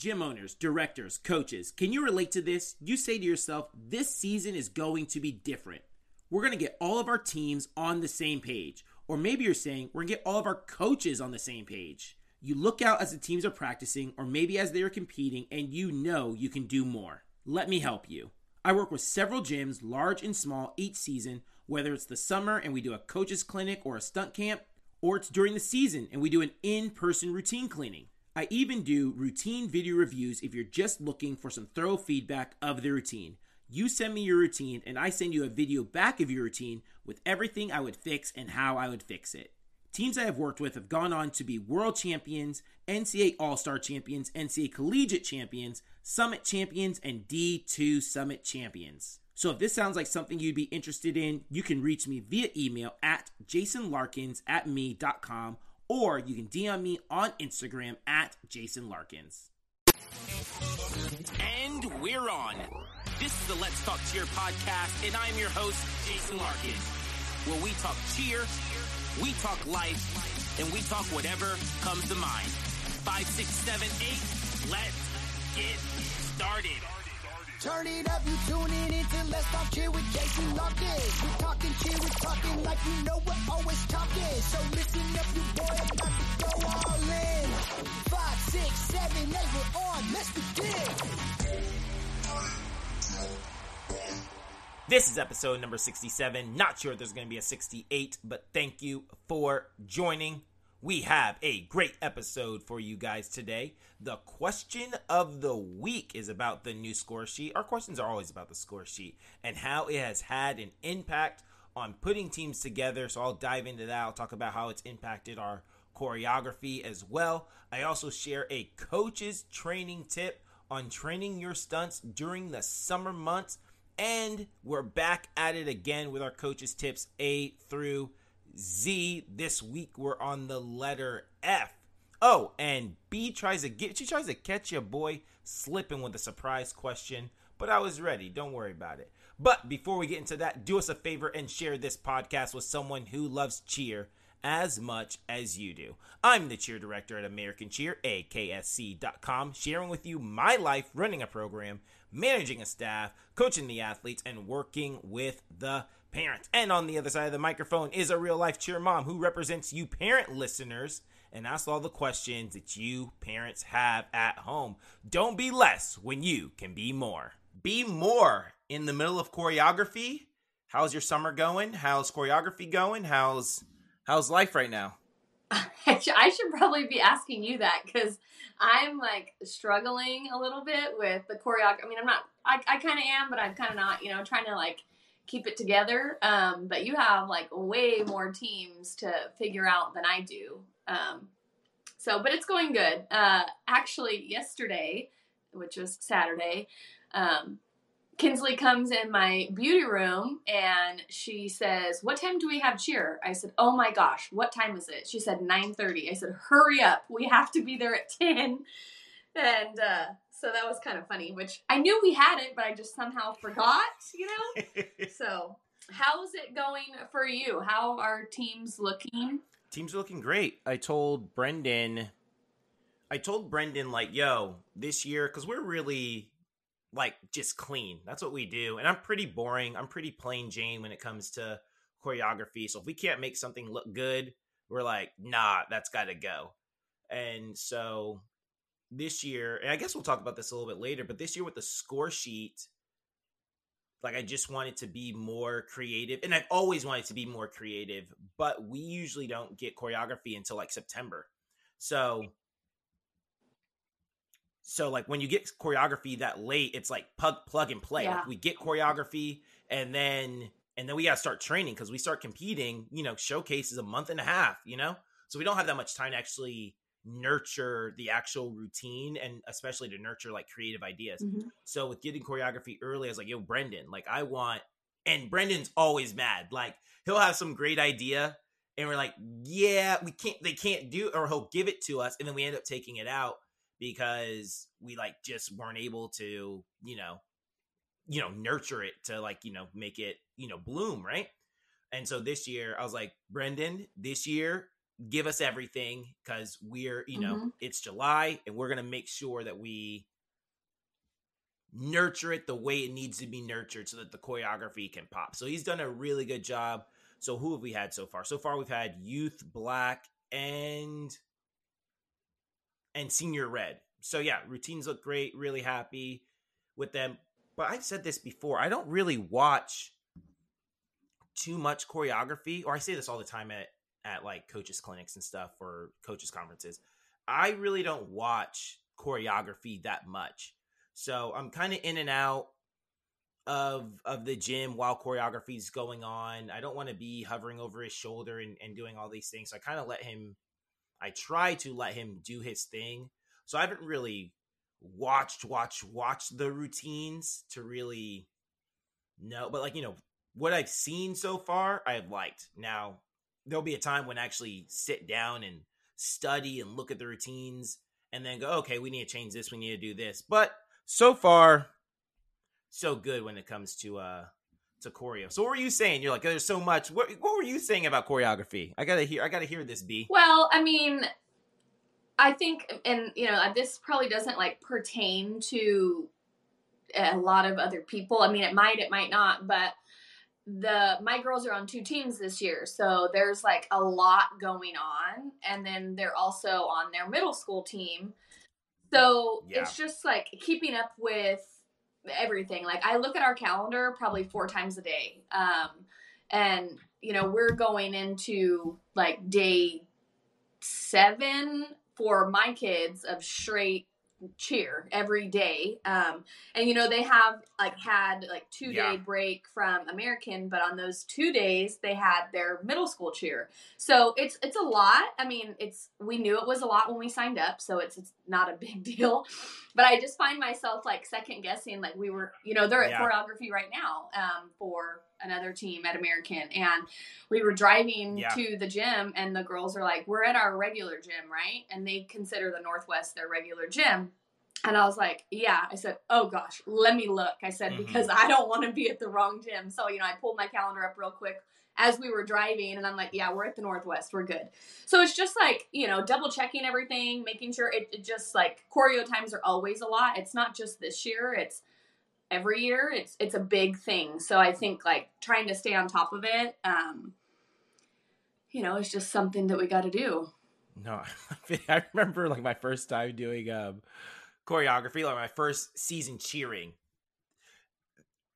Gym owners, directors, coaches, can you relate to this? You say to yourself, this season is going to be different. We're going to get all of our teams on the same page. Or maybe you're saying, we're going to get all of our coaches on the same page. You look out as the teams are practicing, or maybe as they are competing, and you know you can do more. Let me help you. I work with several gyms, large and small, each season, whether it's the summer and we do a coaches clinic or a stunt camp, or it's during the season and we do an in person routine cleaning. I even do routine video reviews if you're just looking for some thorough feedback of the routine. You send me your routine, and I send you a video back of your routine with everything I would fix and how I would fix it. Teams I have worked with have gone on to be world champions, NCA All Star champions, NCA collegiate champions, summit champions, and D2 summit champions. So if this sounds like something you'd be interested in, you can reach me via email at jasonlarkins at me.com or you can DM me on Instagram at Jason Larkins. And we're on. This is the Let's Talk Cheer podcast, and I'm your host, Jason Larkins, where we talk cheer, we talk life, and we talk whatever comes to mind. Five, six, seven, eight, let's get started. Turn it up, you tuning into Let's Talk Cheer with Jason Larkins. We're talking cheer, we're talking like you know we're always talking. So listen up, you boy, about to go all in. Five, six, seven, eight, we're on. Let's begin. This is episode number 67. Not sure if there's going to be a 68, but thank you for joining. We have a great episode for you guys today. The question of the week is about the new score sheet. Our questions are always about the score sheet and how it has had an impact on putting teams together. So I'll dive into that. I'll talk about how it's impacted our choreography as well. I also share a coach's training tip on training your stunts during the summer months. And we're back at it again with our coaches' tips A through Z. This week we're on the letter F. Oh, and B tries to get she tries to catch your boy slipping with a surprise question, but I was ready. Don't worry about it. But before we get into that, do us a favor and share this podcast with someone who loves cheer as much as you do. I'm the cheer director at American Cheer, AKSC.com, sharing with you my life running a program, managing a staff, coaching the athletes, and working with the parents. And on the other side of the microphone is a real life cheer mom who represents you parent listeners and asks all the questions that you parents have at home. Don't be less when you can be more. Be more in the middle of choreography. How's your summer going? How's choreography going? How's how's life right now? I should probably be asking you that because I'm like struggling a little bit with the choreography. I mean, I'm not, I, I kind of am, but I'm kind of not, you know, trying to like keep it together. Um, but you have like way more teams to figure out than I do. Um, so, but it's going good. Uh, actually, yesterday, which was Saturday, um, Kinsley comes in my beauty room and she says, "What time do we have cheer?" I said, "Oh my gosh, what time is it?" She said, "9:30." I said, "Hurry up. We have to be there at 10." And uh, so that was kind of funny, which I knew we had it, but I just somehow forgot, you know? so, how's it going for you? How are teams looking? Teams are looking great. I told Brendan I told Brendan like, "Yo, this year cuz we're really like just clean. That's what we do. And I'm pretty boring. I'm pretty plain Jane when it comes to choreography. So if we can't make something look good, we're like, nah, that's got to go. And so this year, and I guess we'll talk about this a little bit later, but this year with the score sheet, like I just wanted to be more creative. And I've always wanted to be more creative, but we usually don't get choreography until like September. So so like when you get choreography that late, it's like plug plug and play. Yeah. Like we get choreography and then and then we gotta start training because we start competing. You know, showcases a month and a half. You know, so we don't have that much time to actually nurture the actual routine and especially to nurture like creative ideas. Mhm. So with getting choreography early, I was like, yo, Brendan, like I want and Brendan's always mad. Like he'll have some great idea and we're like, yeah, we can't they can't do or he'll give it to us and then we end up taking it out because we like just weren't able to, you know, you know, nurture it to like, you know, make it, you know, bloom, right? And so this year I was like, Brendan, this year give us everything because we're you know Mhm. it's July and we're gonna make sure that we nurture it the way it needs to be nurtured so that the choreography can pop. So he's done a really good job. So who have we had so far? So far we've had Youth Black and and Senior Red. So yeah, routines look great, really happy with them. But I've said this before, I don't really watch too much choreography, or I say this all the time at at like coaches clinics and stuff or coaches conferences. I really don't watch choreography that much. So I'm kind of in and out of of the gym while choreography is going on. I don't want to be hovering over his shoulder and, and doing all these things. So I kind of let him I try to let him do his thing. So I haven't really watched, watch, watch the routines to really know. But like, you know, what I've seen so far, I've liked. Now, there'll be a time when I actually sit down and study and look at the routines and then go, okay, we need to change this, we need to do this. But so far, so good when it comes to uh to choreo. So what were you saying? You're like, there's so much. What what were you saying about choreography? I gotta hear I gotta hear this, B. Well, I mean, I think, and you know, this probably doesn't like pertain to a lot of other people. I mean, it might, it might not, but the my girls are on two teams this year, so there's like a lot going on, and then they're also on their middle school team. So Yeah. it's just like keeping up with everything. Like I look at our calendar probably four times a day. Um, and you know, we're going into like day seven for my kids of straight cheer every day. Um, and you know, they have like had like two day Yeah. break from American, but on those two days they had their middle school cheer. So it's it's a lot. I mean, it's we knew it was a lot when we signed up, so it's it's not a big deal. But I just find myself like second guessing. Like we were, you know, they're at Yeah. choreography right now um, for another team at American, and we were driving Yeah. to the gym, and the girls are like, "We're at our regular gym, right?" And they consider the Northwest their regular gym. And I was like, yeah. I said, oh gosh, let me look. I said, Mhm. because I don't want to be at the wrong gym. So, you know, I pulled my calendar up real quick as we were driving and I'm like, yeah, we're at the Northwest. We're good. So it's just like, you know, double checking everything, making sure it, it just like choreo times are always a lot. It's not just this year, it's every year. It's it's a big thing. So I think like trying to stay on top of it, um, you know, it's just something that we got to do. No, I remember like my first time doing um choreography, like my first season cheering.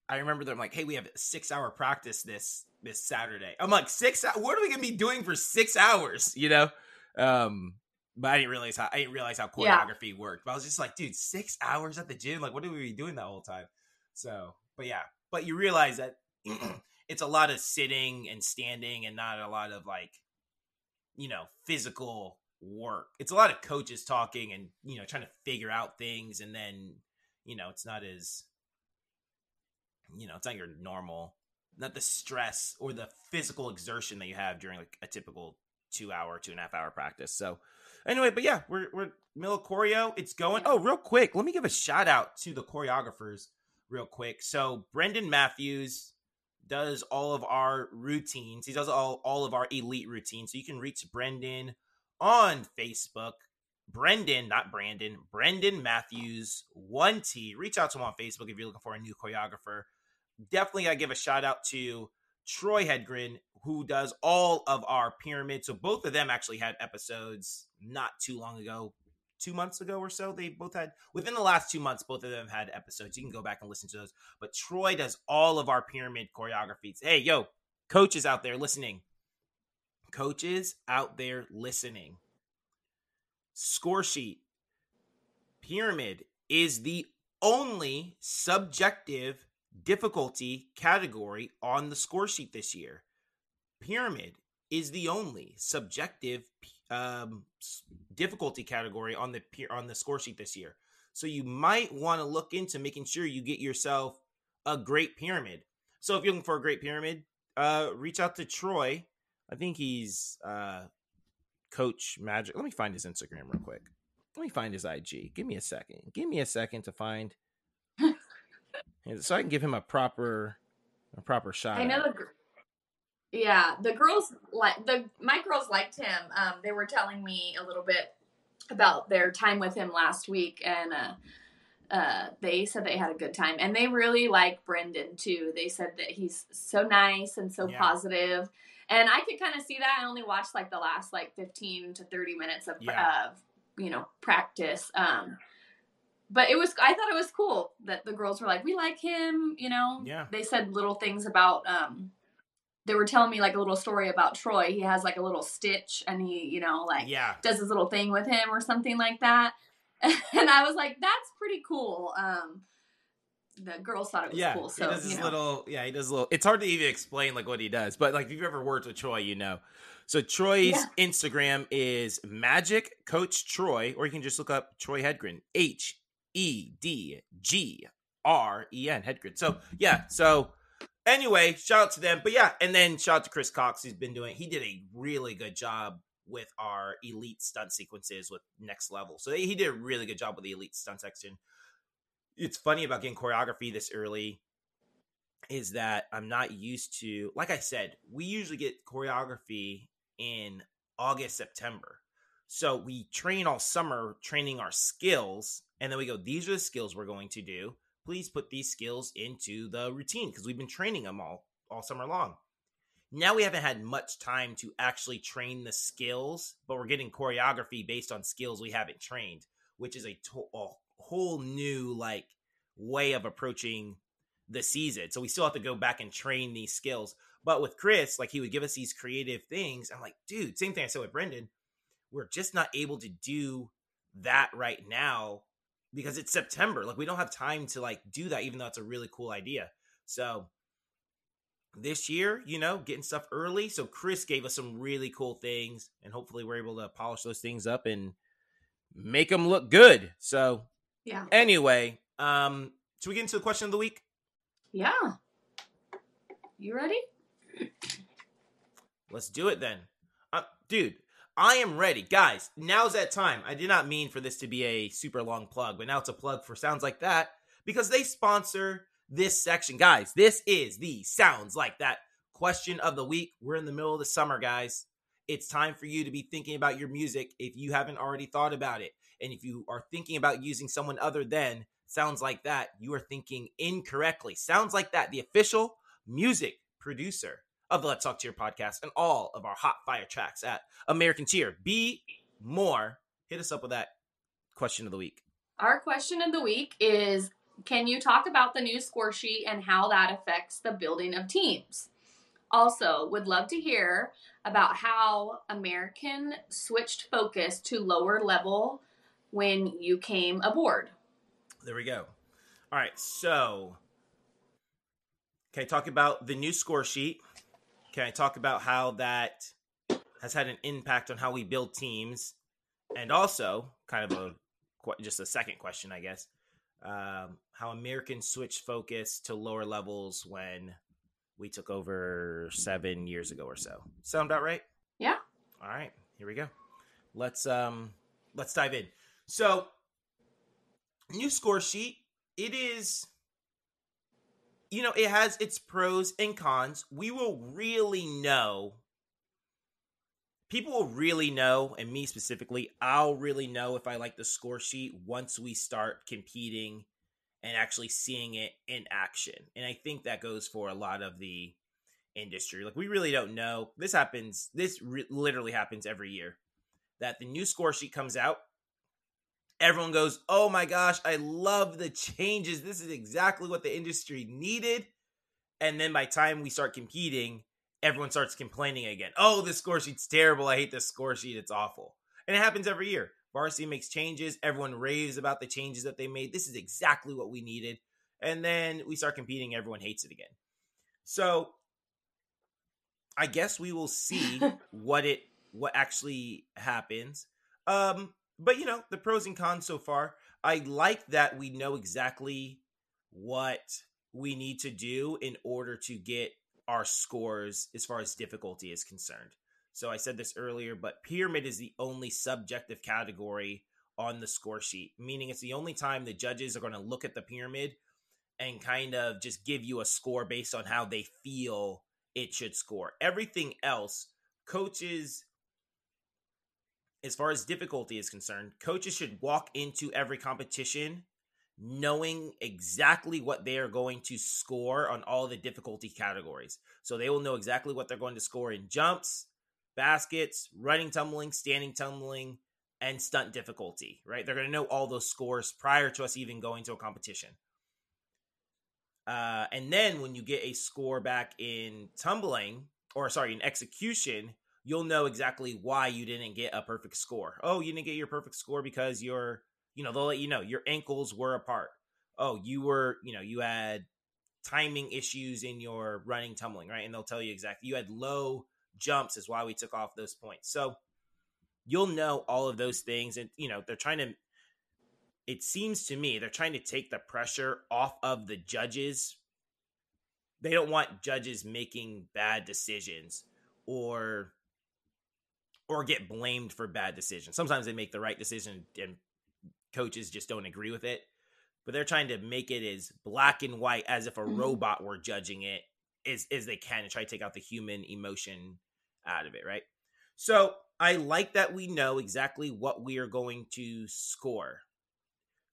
I remember them like, "Hey, we have a six hour practice this this Saturday." I'm like, six? What are we gonna be doing for six hours? You know, um, but I didn't realize how I didn't realize how Yeah. choreography worked. But I was just like, dude, six hours at the gym? Like, what are we doing that whole time? So, but yeah, but you realize that it's a lot of sitting and standing, and not a lot of like you know, physical work. It's a lot of coaches talking and, you know, trying to figure out things and then, you know, it's not as you know, it's not your normal not the stress or the physical exertion that you have during like a typical two hour, two and a half hour practice. So anyway, but yeah, we're we're middle choreo. It's going. Oh, real quick, let me give a shout out to the choreographers real quick. So Brendan Matthews does all of our routines. He does all, all of our elite routines. So you can reach Brendan on Facebook. Brendan, not Brandon, Brendan Matthews, 1T. Reach out to him on Facebook if you're looking for a new choreographer. Definitely gotta give a shout out to Troy Hedgren, who does all of our pyramid. So both of them actually had episodes not too long ago, two months ago or so. They both had within the last two months, both of them had episodes. You can go back and listen to those. But Troy does all of our pyramid choreographies. Hey, yo, coaches out there listening. Coaches out there listening. Score sheet. Pyramid is the only subjective difficulty category on the score sheet this year. Pyramid is the only subjective um, difficulty category on the pe- on the score sheet this year. So you might want to look into making sure you get yourself a great pyramid. So if you're looking for a great pyramid, uh, reach out to Troy. I think he's uh, Coach Magic. Let me find his Instagram real quick. Let me find his IG. Give me a second. Give me a second to find, so I can give him a proper, a proper shot. I know the Yeah, the girls like the my girls liked him. Um, they were telling me a little bit about their time with him last week, and uh, uh, they said they had a good time, and they really like Brendan too. They said that he's so nice and so Yeah. positive, and I could kind of see that. I only watched like the last like fifteen to thirty minutes of Yeah. of you know practice. Um, but it was I thought it was cool that the girls were like, we like him, you know. Yeah. They said little things about um they were telling me like a little story about Troy. He has like a little stitch and he, you know, like Yeah. does his little thing with him or something like that. And I was like, that's pretty cool. Um the girls thought it was yeah, cool. So he does his know. little. Yeah, he does a little. It's hard to even explain like what he does, but like if you've ever worked with Troy, you know. So Troy's Yeah. Instagram is Magic Coach Troy, or you can just look up Troy Hedgren. H E D G R E N Hedgren. So yeah. So anyway, shout out to them. But yeah, and then shout out to Chris Cox, He's been doing. He did a really good job with our elite stunt sequences with next level. So he did a really good job with the elite stunt section it's funny about getting choreography this early is that I'm not used to like I said, we usually get choreography in August, September. So we train all summer training our skills and then we go these are the skills we're going to do. Please put these skills into the routine because we've been training them all all summer long. Now we haven't had much time to actually train the skills, but we're getting choreography based on skills we haven't trained, which is a, to- a whole new like way of approaching the season. So we still have to go back and train these skills. But with Chris, like he would give us these creative things. I'm like, dude, same thing I said with Brendan. We're just not able to do that right now because it's September. Like we don't have time to like do that, even though it's a really cool idea. So this year, you know, getting stuff early. So Chris gave us some really cool things, and hopefully we're able to polish those things up and make them look good. So Yeah. anyway, um, should we get into the question of the week? Yeah. You ready? Let's do it then. Uh, dude, I am ready. Guys, now's that time. I did not mean for this to be a super long plug, but now it's a plug for Sounds Like That because they sponsor this section. Guys, this is the Sounds Like That question of the week. We're in the middle of the summer, guys. It's time for you to be thinking about your music if you haven't already thought about it. And if you are thinking about using someone other than Sounds Like That, you are thinking incorrectly. Sounds Like That, the official music producer of the Let's Talk Cheer podcast and all of our hot fire tracks at American Cheer. Be more. Hit us up with that question of the week. Our question of the week is Can you talk about the new score sheet and how that affects the building of teams? Also, would love to hear about how American switched focus to lower level when you came aboard. There we go. All right, so okay, talk about the new score sheet? Can I talk about how that has had an impact on how we build teams? And also, kind of a just a second question, I guess, um, how Americans switched focus to lower levels when we took over seven years ago or so. Sound about right? Yeah. All right, here we go. Let's um let's dive in. So, new score sheet, it is you know, it has its pros and cons. We will really know people will really know and me specifically, I'll really know if I like the score sheet once we start competing and actually seeing it in action. And I think that goes for a lot of the industry. Like we really don't know. This happens. This re- literally happens every year. That the new score sheet comes out. Everyone goes, "Oh my gosh, I love the changes. This is exactly what the industry needed." And then by time we start competing, everyone starts complaining again. "Oh, this score sheet's terrible. I hate this score sheet. It's awful." And it happens every year. Varsity makes changes. Everyone raves about the changes that they made. This is exactly what we needed. And then we start competing. Everyone hates it again. So I guess we will see what it what actually happens. Um, but you know, the pros and cons so far. I like that we know exactly what we need to do in order to get our scores as far as difficulty is concerned. So I said this earlier, but pyramid is the only subjective category on the score sheet, meaning it's the only time the judges are going to look at the pyramid and kind of just give you a score based on how they feel it should score. Everything else, coaches, as far as difficulty is concerned, coaches should walk into every competition knowing exactly what they are going to score on all the difficulty categories. So they will know exactly what they're going to score in jumps, baskets, running tumbling, standing tumbling, and stunt difficulty, right? They're going to know all those scores prior to us even going to a competition. Uh, and then when you get a score back in tumbling, or sorry, in execution, you'll know exactly why you didn't get a perfect score. Oh, you didn't get your perfect score because your, you know, they'll let you know your ankles were apart. Oh, you were, you know, you had timing issues in your running tumbling, right? And they'll tell you exactly you had low jumps is why we took off those points. So you'll know all of those things and you know, they're trying to it seems to me they're trying to take the pressure off of the judges. They don't want judges making bad decisions or or get blamed for bad decisions. Sometimes they make the right decision and coaches just don't agree with it. But they're trying to make it as black and white as if a mm-hmm. robot were judging it as, as they can and try to take out the human emotion out of it, right? So I like that we know exactly what we are going to score.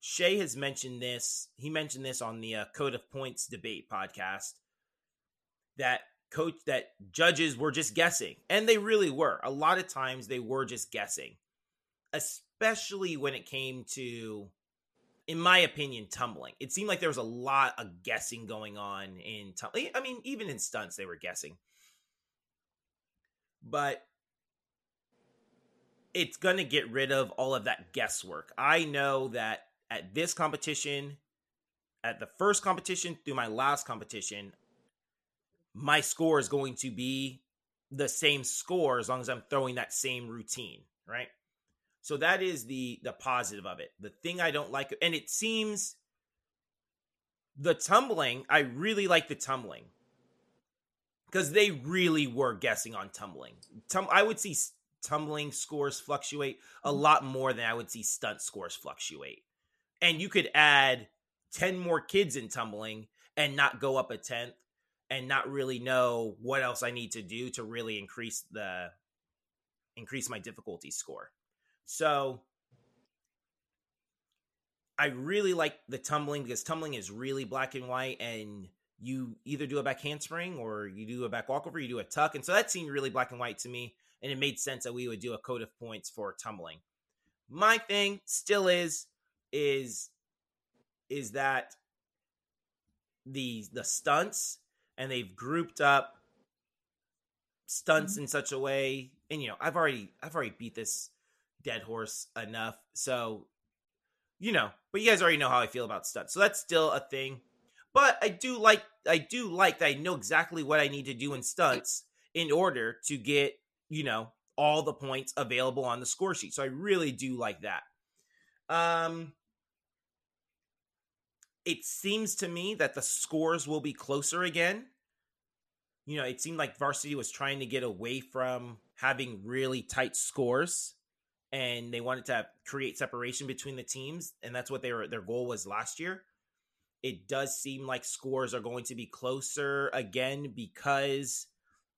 Shay has mentioned this. He mentioned this on the uh, Code of Points debate podcast that coach that judges were just guessing, and they really were. A lot of times they were just guessing, especially when it came to, in my opinion, tumbling. It seemed like there was a lot of guessing going on in tumbling. I mean, even in stunts they were guessing, but it's going to get rid of all of that guesswork. I know that at this competition, at the first competition through my last competition, my score is going to be the same score as long as I'm throwing that same routine, right? So that is the the positive of it. The thing I don't like and it seems the tumbling, I really like the tumbling. Cuz they really were guessing on tumbling. Tum- I would see tumbling scores fluctuate a mm-hmm. lot more than I would see stunt scores fluctuate and you could add 10 more kids in tumbling and not go up a tenth and not really know what else I need to do to really increase the increase my difficulty score. So I really like the tumbling because tumbling is really black and white and you either do a back handspring or you do a back walkover, you do a tuck. And so that seemed really black and white to me. And it made sense that we would do a code of points for tumbling. My thing still is is is that the the stunts and they've grouped up stunts mm-hmm. in such a way and you know I've already I've already beat this dead horse enough so you know but you guys already know how I feel about stunts so that's still a thing but I do like I do like that I know exactly what I need to do in stunts in order to get you know all the points available on the score sheet so I really do like that um it seems to me that the scores will be closer again. You know, it seemed like varsity was trying to get away from having really tight scores and they wanted to create separation between the teams and that's what their their goal was last year. It does seem like scores are going to be closer again because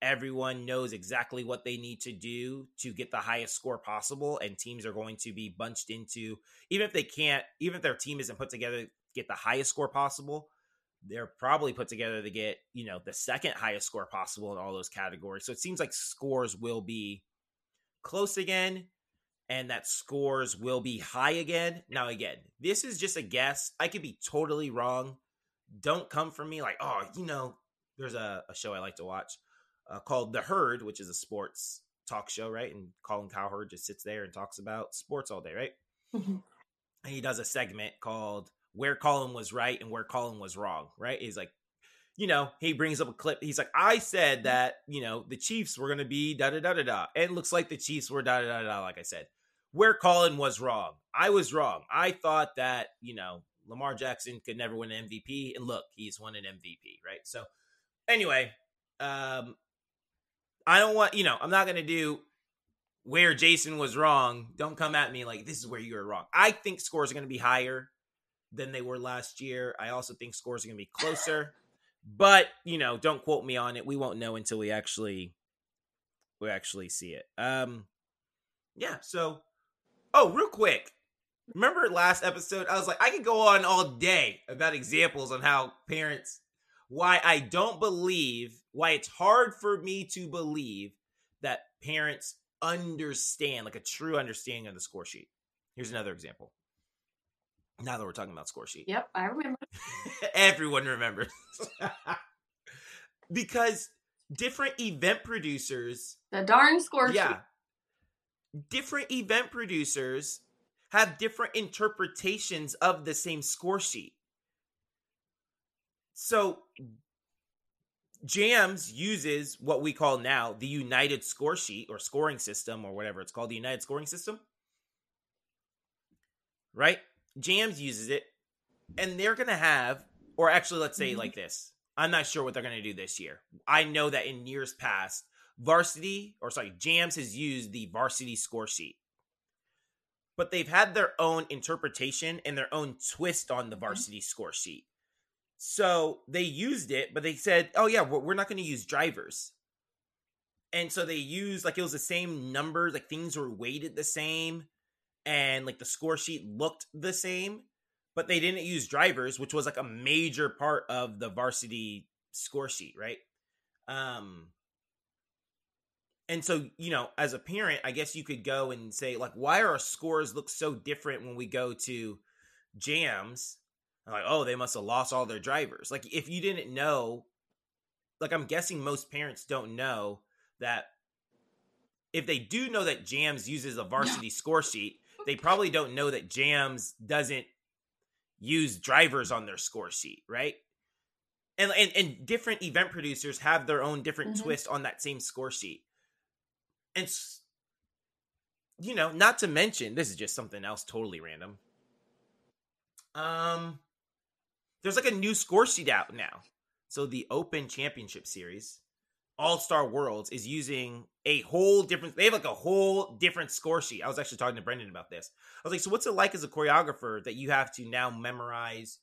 everyone knows exactly what they need to do to get the highest score possible and teams are going to be bunched into even if they can't even if their team isn't put together get the highest score possible. They're probably put together to get, you know, the second highest score possible in all those categories. So it seems like scores will be close again and that scores will be high again. Now, again, this is just a guess. I could be totally wrong. Don't come for me like, oh, you know, there's a, a show I like to watch uh, called The Herd, which is a sports talk show, right? And Colin Cowherd just sits there and talks about sports all day, right? Mm-hmm. And he does a segment called where Colin was right and where Colin was wrong, right? He's like, you know, he brings up a clip. He's like, I said mm-hmm. that, you know, the Chiefs were going to be da da da da da. And it looks like the Chiefs were da da da da, like I said. Where Colin was wrong. I was wrong. I thought that, you know, Lamar Jackson could never win an MVP. And look, he's won an MVP, right? So, anyway, um, I don't want, you know, I'm not going to do where Jason was wrong. Don't come at me like this is where you were wrong. I think scores are going to be higher than they were last year. I also think scores are going to be closer But you know, don't quote me on it. We won't know until we actually we actually see it. Um, yeah. So, oh, real quick, remember last episode? I was like, I could go on all day about examples on how parents, why I don't believe, why it's hard for me to believe that parents understand, like a true understanding of the score sheet. Here's another example. Now that we're talking about score sheet. Yep, I remember. Everyone remembers. because different event producers The darn score sheet. yeah different event producers have different interpretations of the same score sheet so JAMZ uses what we call now the united score sheet or scoring system or whatever it's called the united scoring system right JAMZ uses it and they're gonna have or actually let's say Mhm. like this. I'm not sure what they're gonna do this year. I know that in years past varsity or sorry JAMZ has used the varsity score sheet. But they've had their own interpretation and their own twist on the varsity score sheet. So they used it but they said oh yeah we're we're not going to use drivers. And so they used like it was the same numbers like things were weighted the same and like the score sheet looked the same but they didn't use drivers which was like a major part of the varsity score sheet right? Um and so you know as a parent i guess you could go and say like why are our scores look so different when we go to JAMZ? Like oh they must have lost all their drivers. Like if you didn't know like i'm guessing most parents don't know that if they do know that JAMZ uses a varsity score sheet they probably don't know that JAMZ doesn't use drivers on their score sheet right? And and, and different event producers have their own different Mhm. twist on that same score sheet. And you know not to mention this is just something else totally random. Um there's like a new score sheet out now. So the open championship series all star worlds is using a whole different they have like a whole different score sheet. I was actually talking to brendan about this. I was like so what's it like as a choreographer that you have to now memorize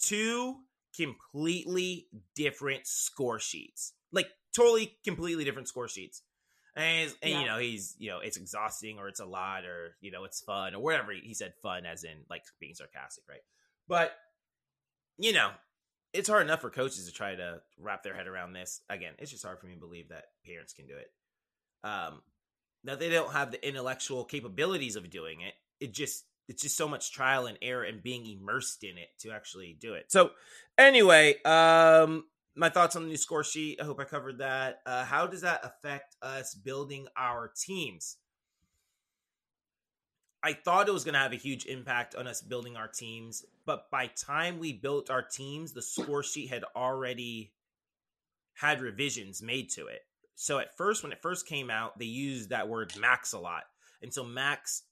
two completely different score sheets? Like totally completely different score sheets. And, and you know he's you know it's exhausting or it's a lot or you know it's fun or whatever he said fun as in like being sarcastic right? But you know it's hard enough for coaches to try to wrap their head around this. Again it's just hard for me to believe that parents can do it. Um that they don't have the intellectual capabilities of doing it. It just it's just so much trial and error and being immersed in it to actually do it. So anyway um my thoughts on the new score sheet i hope i covered that. Uh how does that affect us building our teams I thought it was going to have a huge impact on us building our teams, but by time we built our teams, the score sheet had already had revisions made to it. So at first, when it first came out, they used that word max a lot. And so max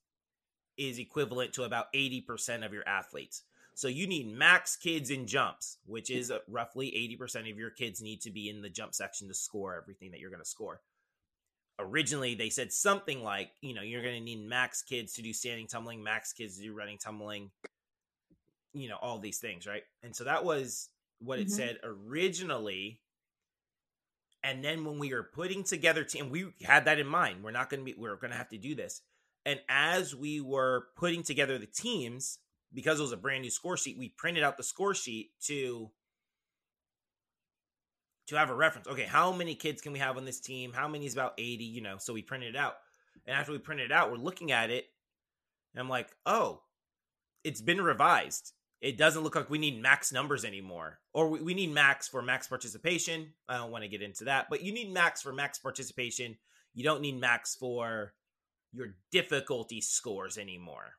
is equivalent to about 80% of your athletes. So you need max kids in jumps, which is roughly 80% of your kids need to be in the jump section to score everything that you're going to score originally they said something like, you know, you're going to need max kids to do standing tumbling, max kids to do running tumbling, you know, all these things, right? And so that was what it Mhm. said originally. And then when we were putting together team, we had that in mind. We're not going to be, we're going to have to do this. And as we were putting together the teams, because it was a brand new score sheet, we printed out the score sheet to to have a reference. Okay, how many kids can we have on this team? How many is about 80, you know, so we printed it out. And after we printed it out, we're looking at it and I'm like, "Oh, it's been revised. It doesn't look like we need max numbers anymore. Or we, we need max for max participation. I don't want to get into that, but you need max for max participation. You don't need max for your difficulty scores anymore.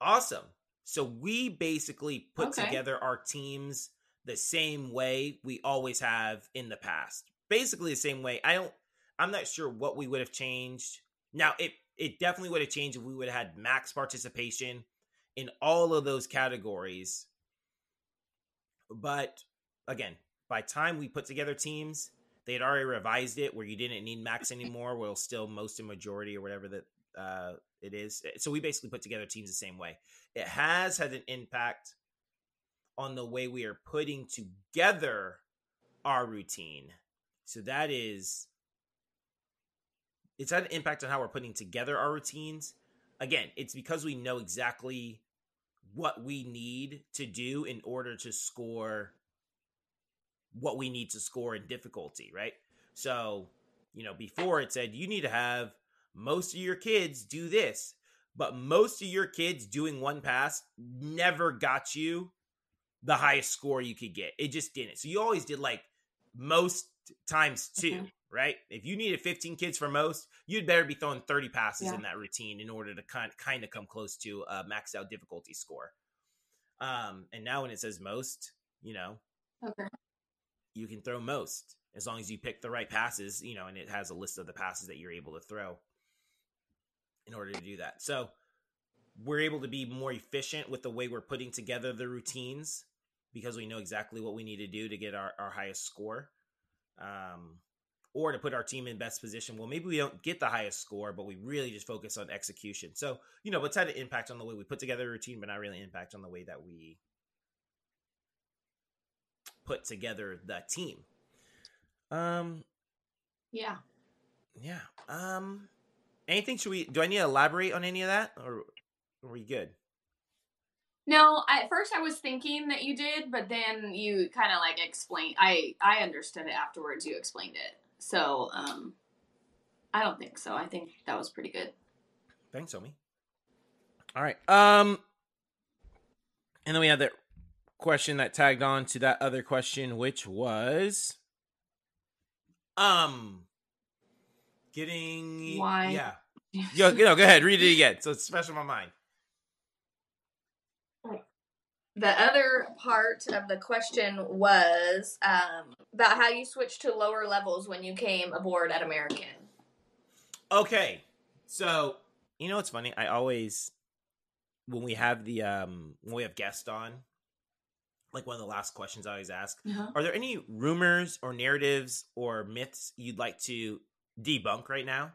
Awesome. So we basically put Okay. together our teams the same way we always have in the past. Basically the same way. I don't I'm not sure what we would have changed. Now it it definitely would have changed if we would have had max participation in all of those categories. But again, by time we put together teams, they had already revised it where you didn't need max anymore, it's still most and majority or whatever that uh, it is. So we basically put together teams the same way. It has had an impact on the way we are putting together our routine. So that is it's had an impact on how we're putting together our routines. Again, it's because we know exactly what we need to do in order to score what we need to score in difficulty, right? So, you know, before it said you need to have most of your kids do this, but most of your kids doing one pass never got you the highest score you could get. It just didn't. So you always did like most times 2 Mhm. right? If you needed 15 kids for most, you'd better be throwing 30 passes Yeah. in that routine in order to kind kind of come close to a maxed out difficulty score. Um, and now when it says most, you know, Okay. you can throw most as long as you pick the right passes, you know, and it has a list of the passes that you're able to throw in order to do that. So we're able to be more efficient with the way we're putting together the routines because we know exactly what we need to do to get our, our highest score. Um, or to put our team in best position. Well, maybe we don't get the highest score, but we really just focus on execution. So, you know, it's had an impact on the way we put together a routine, but not really impact on the way that we put together the team. Um, Yeah. yeah. Um, anything should we? Do I need to elaborate on any of that, or are we good? No, I, at first I was thinking that you did, but then you kind of like explained. I I understood it afterwards. You explained it, so um, I don't think so. I think that was pretty good. Thanks, Omi. All right. Um, and then we had that question that tagged on to that other question, which was, um, getting Why? Yeah. Yo, know, go ahead, read it again. So it's fresh in my mind. The other part of the question was um, about how you switched to lower levels when you came aboard at American. Okay. So, you know what's funny? I always when we have the um when we have guests on, like one of the last questions I always ask, Uh-huh. are there any rumors or narratives or myths you'd like to debunk right now?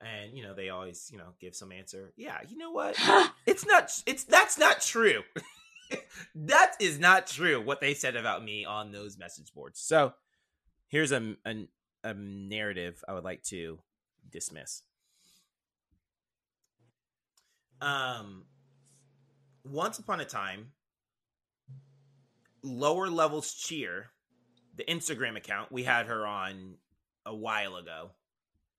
And you know, they always, you know, give some answer. Yeah, you know what? It's not it's that's not true. that is not true what they said about me on those message boards. So, here's a a, a narrative I would like to dismiss. Um, once upon a time, lower levels cheer, the Instagram account we had her on a while ago.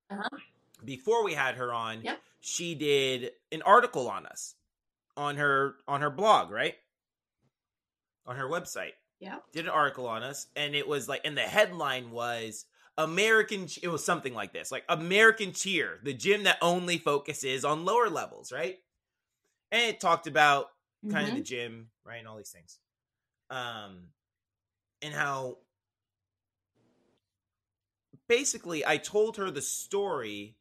Uh-huh. Before we had her on, she did an article on us on her on her blog, right? On her website. Yeah. did an article on us and it was like and the headline was american it was something like this like american cheer the gym that only focuses on lower levels right? And it talked about kind of the gym right and all these things. Um and how basically i told her the story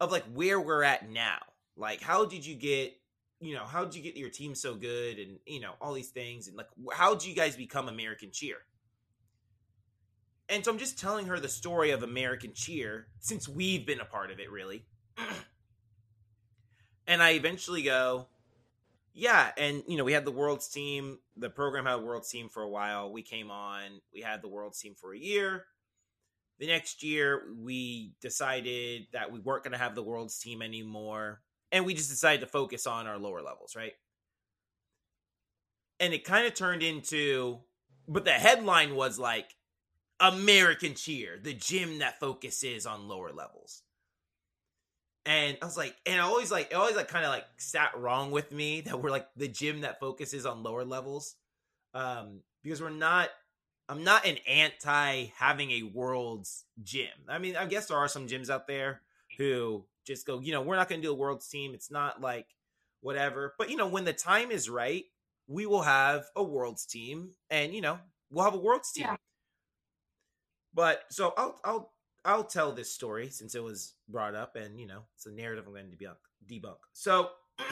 of like where we're at now. Like how did you get you know how did you get your team so good and you know all these things and like how did you guys become american cheer? And so i'm just telling her the story of american cheer since we've been a part of it really. And i eventually go yeah and you know we had the world's team the program had world's team for a while. We came on we had the world's team for a year. The next year we decided that we weren't going to have the world's team anymore and we just decided to focus on our lower levels right? And it kind of turned into but the headline was like american cheer the gym that focuses on lower levels. And i was like and i always like it always like kind of like sat wrong with me that we're like the gym that focuses on lower levels um because we're not i'm not an anti having a world's gym. I mean i guess there are some gyms out there who just go you know we're not going to do a world's team it's not like whatever but you know when the time is right we will have a world's team and you know we'll have a world's team. Yeah. but so i'll i'll i'll tell this story since it was brought up and you know it's a narrative i'm going to debunk debunk. So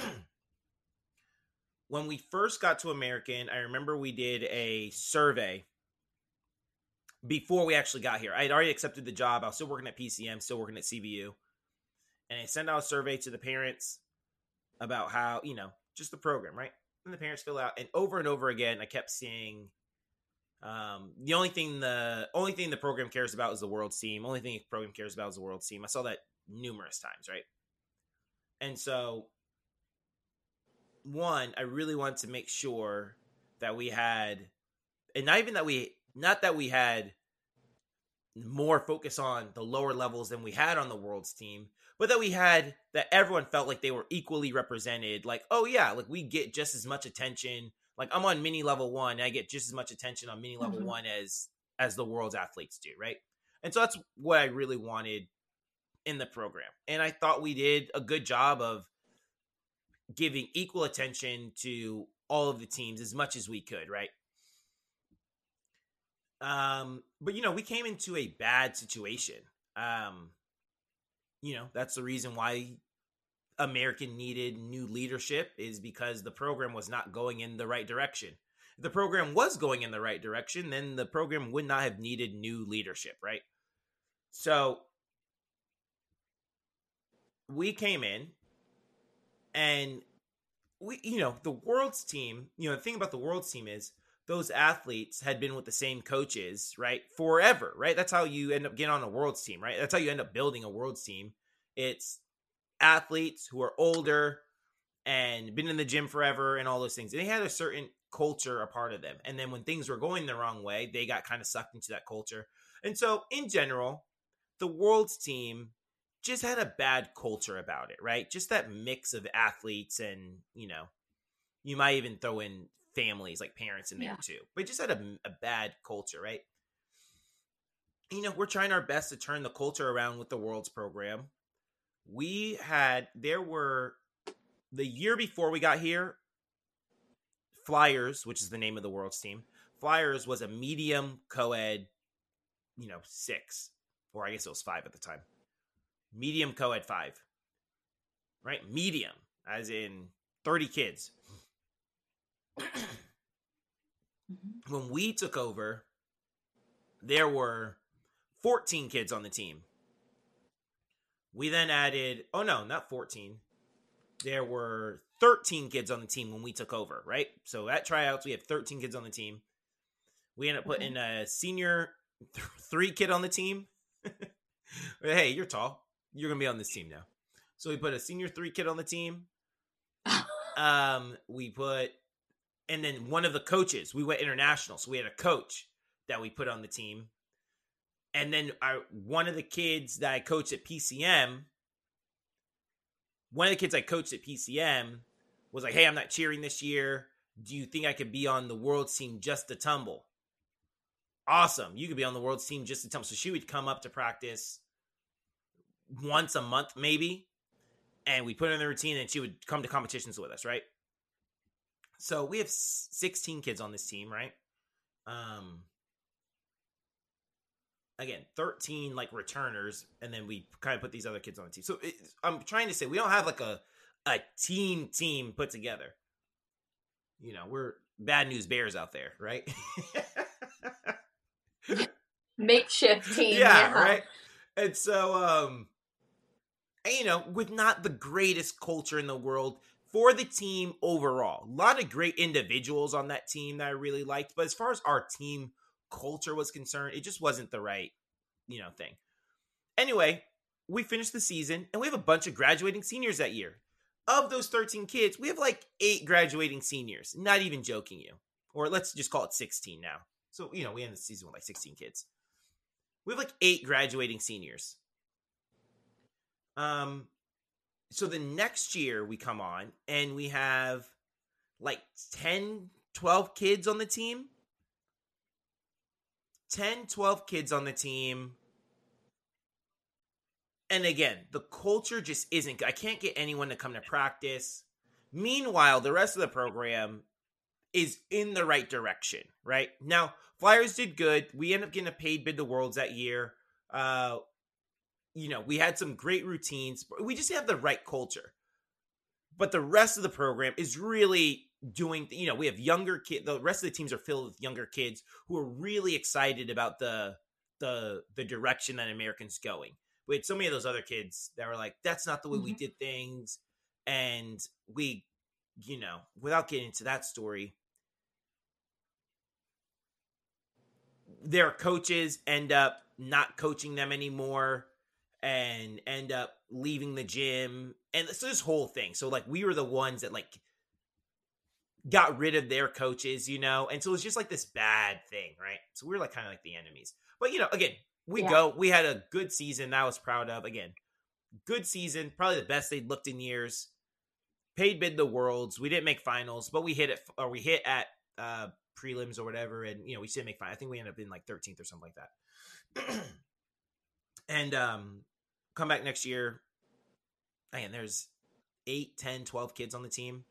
when we first got to american i remember we did a survey before we actually got here. I had already accepted the job i was still working at pcm still working at cbu and i sent out a survey to the parents about how you know just the program right and the parents fill out, and over and over again, I kept seeing. Um, the only thing the only thing the program cares about is the world team. Only thing the program cares about is the world team. I saw that numerous times, right? And so, one, I really wanted to make sure that we had, and not even that we, not that we had more focus on the lower levels than we had on the world's team, but that we had that everyone felt like they were equally represented. Like, oh yeah, like we get just as much attention. Like I'm on mini level one, and I get just as much attention on mini level Mhm. one as as the world's athletes do, right? And so that's what I really wanted in the program. And I thought we did a good job of giving equal attention to all of the teams as much as we could, right? Um, but you know, we came into a bad situation. Um, you know, that's the reason why American needed new leadership is because the program was not going in the right direction. If the program was going in the right direction, then the program would not have needed new leadership, right? So we came in and we you know, the world's team, you know, the thing about the world's team is those athletes had been with the same coaches, right? Forever, right? That's how you end up getting on a world's team, right? That's how you end up building a world's team. It's athletes who are older and been in the gym forever and all those things. And they had a certain culture a part of them. And then when things were going the wrong way, they got kind of sucked into that culture. And so, in general, the world's team just had a bad culture about it, right? Just that mix of athletes and, you know, you might even throw in families like parents in there Yeah. too. But just had a, a bad culture, right? You know, we're trying our best to turn the culture around with the Worlds program. We had, there were, the year before we got here, Flyers, which is the name of the Worlds team, Flyers was a medium co ed, you know, six, or I guess it was five at the time. Medium co ed five, right? Medium, as in 30 kids. Mhm. when we took over, there were 14 kids on the team. We then added, oh no, not 14. There were 13 kids on the team when we took over, right? So at tryouts, we had 13 kids on the team. We ended up putting a senior th- three kid on the team. hey, you're tall. You're going to be on this team now. So we put a senior three kid on the team. Um, we put and then one of the coaches we went international so we had a coach that we put on the team. And then our one of the kids that i coached at pcm one of the kids i coached at pcm was like hey i'm not cheering this year. Do you think i could be on the world team just to tumble? Awesome. You could be on the world team just to tumble. So she would come up to practice once a month maybe and we put her in the routine and she would come to competitions with us right so we have 16 kids on this team, right? Um again, 13 like returners and then we kind of put these other kids on the team. So it, I'm trying to say we don't have like a a team team put together. You know, we're bad news bears out there, right? Makeshift team. yeah, right. And so, um, and, you know, with not the greatest culture in the world for the team overall, a lot of great individuals on that team that I really liked, but as far as our team culture was concerned, it just wasn't the right, you know, thing. Anyway, we finished the season and we have a bunch of graduating seniors that year. Of those 13 kids, we have like eight graduating seniors. Not even joking you. Or let's just call it 16 now. So, you know, we end the season with like 16 kids. We have like eight graduating seniors. Um, so the next year we come on and we have like 10, 12 kids on the team. 10, 12 kids on the team. And again, the culture just isn't. I can't get anyone to come to practice. Meanwhile, the rest of the program is in the right direction, right? Now, Flyers did good. We end up getting a paid bid to Worlds that year. Uh, you know, we had some great routines. We just have the right culture. But the rest of the program is really doing, you know, we have younger kids. The rest of the teams are filled with younger kids who are really excited about the the the direction that Americans going. We had so many of those other kids that were like, that's not the way we Mhm. did things. And we you know, without getting into that story, their coaches end up not coaching them anymore and end up leaving the gym. And so this whole thing. So like we were the ones that like got rid of their coaches you know? And so it was just like this bad thing right? So we were like kind of like the enemies. But you know again we Yeah. go. We had a good season that I was proud of. Again good season probably the best they'd looked in years. Paid bid the worlds. We didn't make finals but we hit it or we hit at uh prelims or whatever and you know we didn't make finals i think we ended up in like 13th or something like that. And um come back next year. Again there's 8 10 12 kids on the team.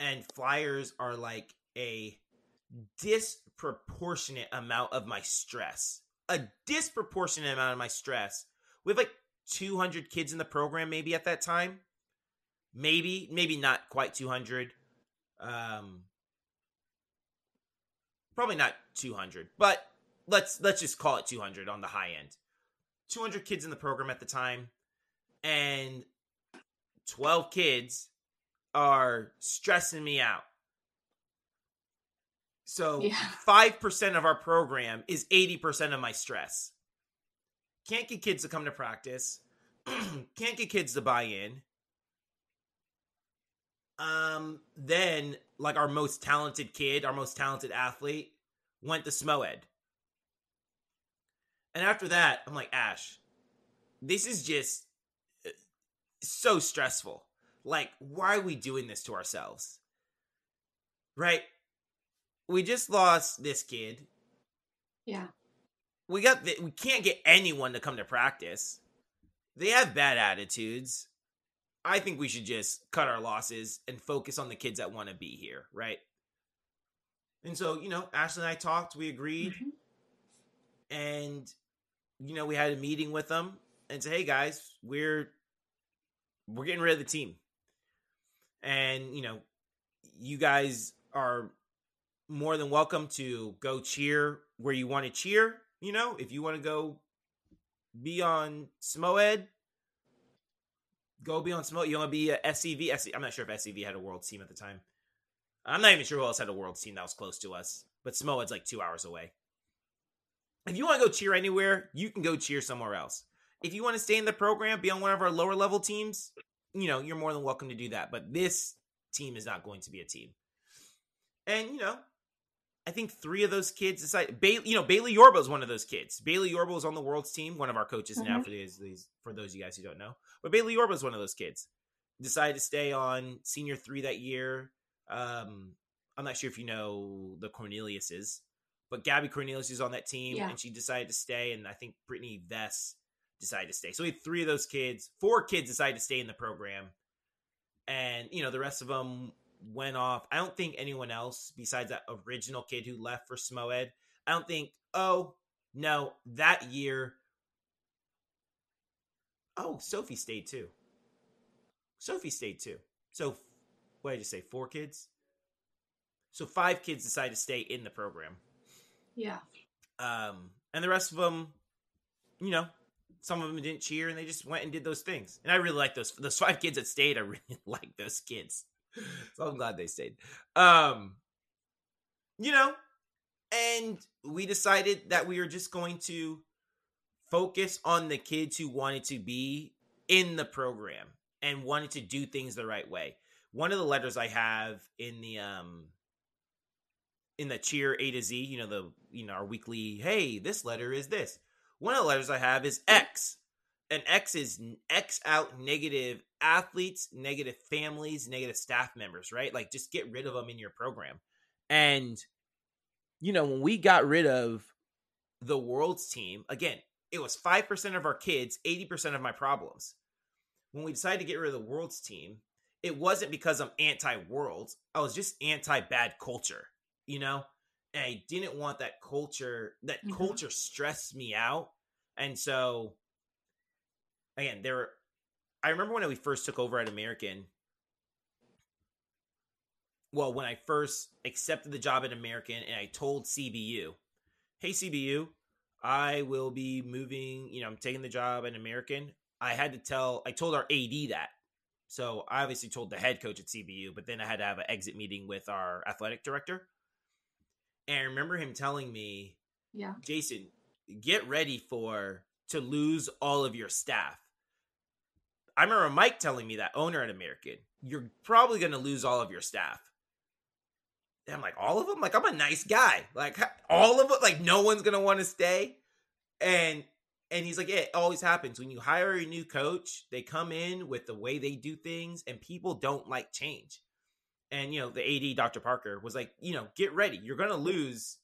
And flyers are like a disproportionate amount of my stress. A disproportionate amount of my stress. We have like 200 kids in the program maybe at that time. Maybe maybe not quite 200 um probably not 200 but let's let's just call it 200 on the high end 200 kids in the program at the time and 12 kids are stressing me out. So Yeah. 5% of our program is 80% of my stress. Can't get kids to come to practice. Can't get kids to buy in. Um then like our most talented kid our most talented athlete went to smoed and after that i'm like ash this is just uh, so stressful like why are we doing this to ourselves right we just lost this kid Yeah. we got the, we can't get anyone to come to practice. They have bad attitudes. I think we should just cut our losses and focus on the kids that want to be here, right? And so, you know, Ashley and I talked, we agreed, Mhm. and you know, we had a meeting with them and said, "Hey guys, we're we're getting rid of the team." And, you know, you guys are more than welcome to go cheer where you want to cheer. You know, if you want to go be on Smoed, go be on Smoed. You want to be a SCV? SC, I'm not sure if SCV had a world team at the time. I'm not even sure who else had a world team that was close to us, but Smoed's like two hours away. If you want to go cheer anywhere, you can go cheer somewhere else. If you want to stay in the program, be on one of our lower level teams, you know, you're more than welcome to do that. But this team is not going to be a team. And, you know, I think three of those kids decided. Bailey, you know, Bailey Yorba is one of those kids. Bailey Yorba is on the World's team, one of our coaches now. Mhm. For these, these, for those of you guys who don't know, but Bailey Yorba is one of those kids. Decided to stay on senior three that year. Um, I'm not sure if you know the Corneliuses, but Gabby Cornelius is on that team, Yeah. and she decided to stay. And I think Brittany Vess decided to stay. So we had three of those kids. Four kids decided to stay in the program, and you know the rest of them went off. I don't think anyone else besides that original kid who left for Smoed. I don't think. Oh no, that year. Oh, Sophie stayed too. Sophie stayed too. So, what did I just say? Four kids. So five kids decided to stay in the program. Yeah. Um, and the rest of them, you know, some of them didn't cheer and they just went and did those things. And I really like those those five kids that stayed. I really like those kids. So I'm glad they stayed. Um, you know, and we decided that we were just going to focus on the kids who wanted to be in the program and wanted to do things the right way. One of the letters I have in the um in the cheer A to Z, you know, the you know, our weekly, hey, this letter is this. One of the letters I have is X. And X is X out negative athletes, negative families, negative staff members, right? Like just get rid of them in your program. And you know, when we got rid of the world's team, again, it was 5% of our kids, 80% of my problems. When we decided to get rid of the world's team, it wasn't because I'm anti world. I was just anti bad culture, you know? And I didn't want that culture, that Mhm. culture stressed me out. And so, again, there were, I remember when we first took over at American. Well, when I first accepted the job at American and I told CBU, hey, CBU, I will be moving, you know, I'm taking the job at American. I had to tell, I told our AD that. So I obviously told the head coach at CBU, but then I had to have an exit meeting with our athletic director. And I remember him telling me, Yeah. Jason, get ready for to lose all of your staff. I remember Mike telling me that owner at American, you're probably going to lose all of your staff. And I'm like, all of them? Like, I'm a nice guy. Like, all of it? Like, no one's going to want to stay. And and he's like, yeah, it always happens when you hire a new coach. They come in with the way they do things, and people don't like change. And you know, the AD, Dr. Parker, was like, you know, get ready. You're gonna lose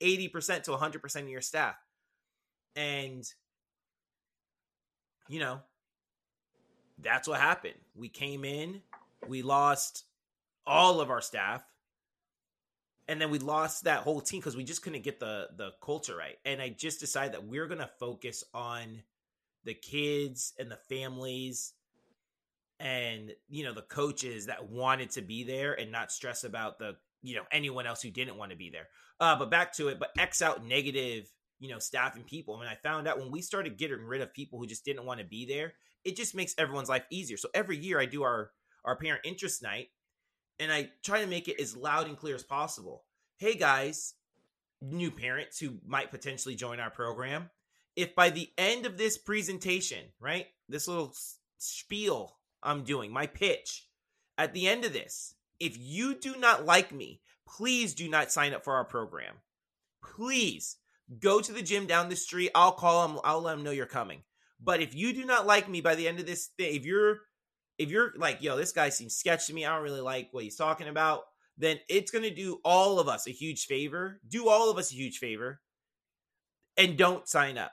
eighty percent to hundred percent of your staff, and you know, that's what happened. We came in, we lost all of our staff and then we lost that whole team because we just couldn't get the the culture right. And I just decided that we're gonna focus on the kids and the families and you know the coaches that wanted to be there and not stress about the you know anyone else who didn't want to be there. Uh, but back to it, but X out negative you know staff and people. I mean, I found out when we started getting rid of people who just didn't want to be there, it just makes everyone's life easier. So every year I do our our parent interest night and I try to make it as loud and clear as possible. Hey guys, new parents who might potentially join our program, if by the end of this presentation, right, this little spiel I'm doing, my pitch, at the end of this, if you do not like me, please do not sign up for our program. Please go to the gym down the street. I'll call them. I'll let them know you're coming. But if you do not like me by the end of this thing, if you're if you're like, yo, this guy seems sketch to me, I don't really like what he's talking about, then it's to do all of us a huge favor. Do all of us a huge favor and don't sign up.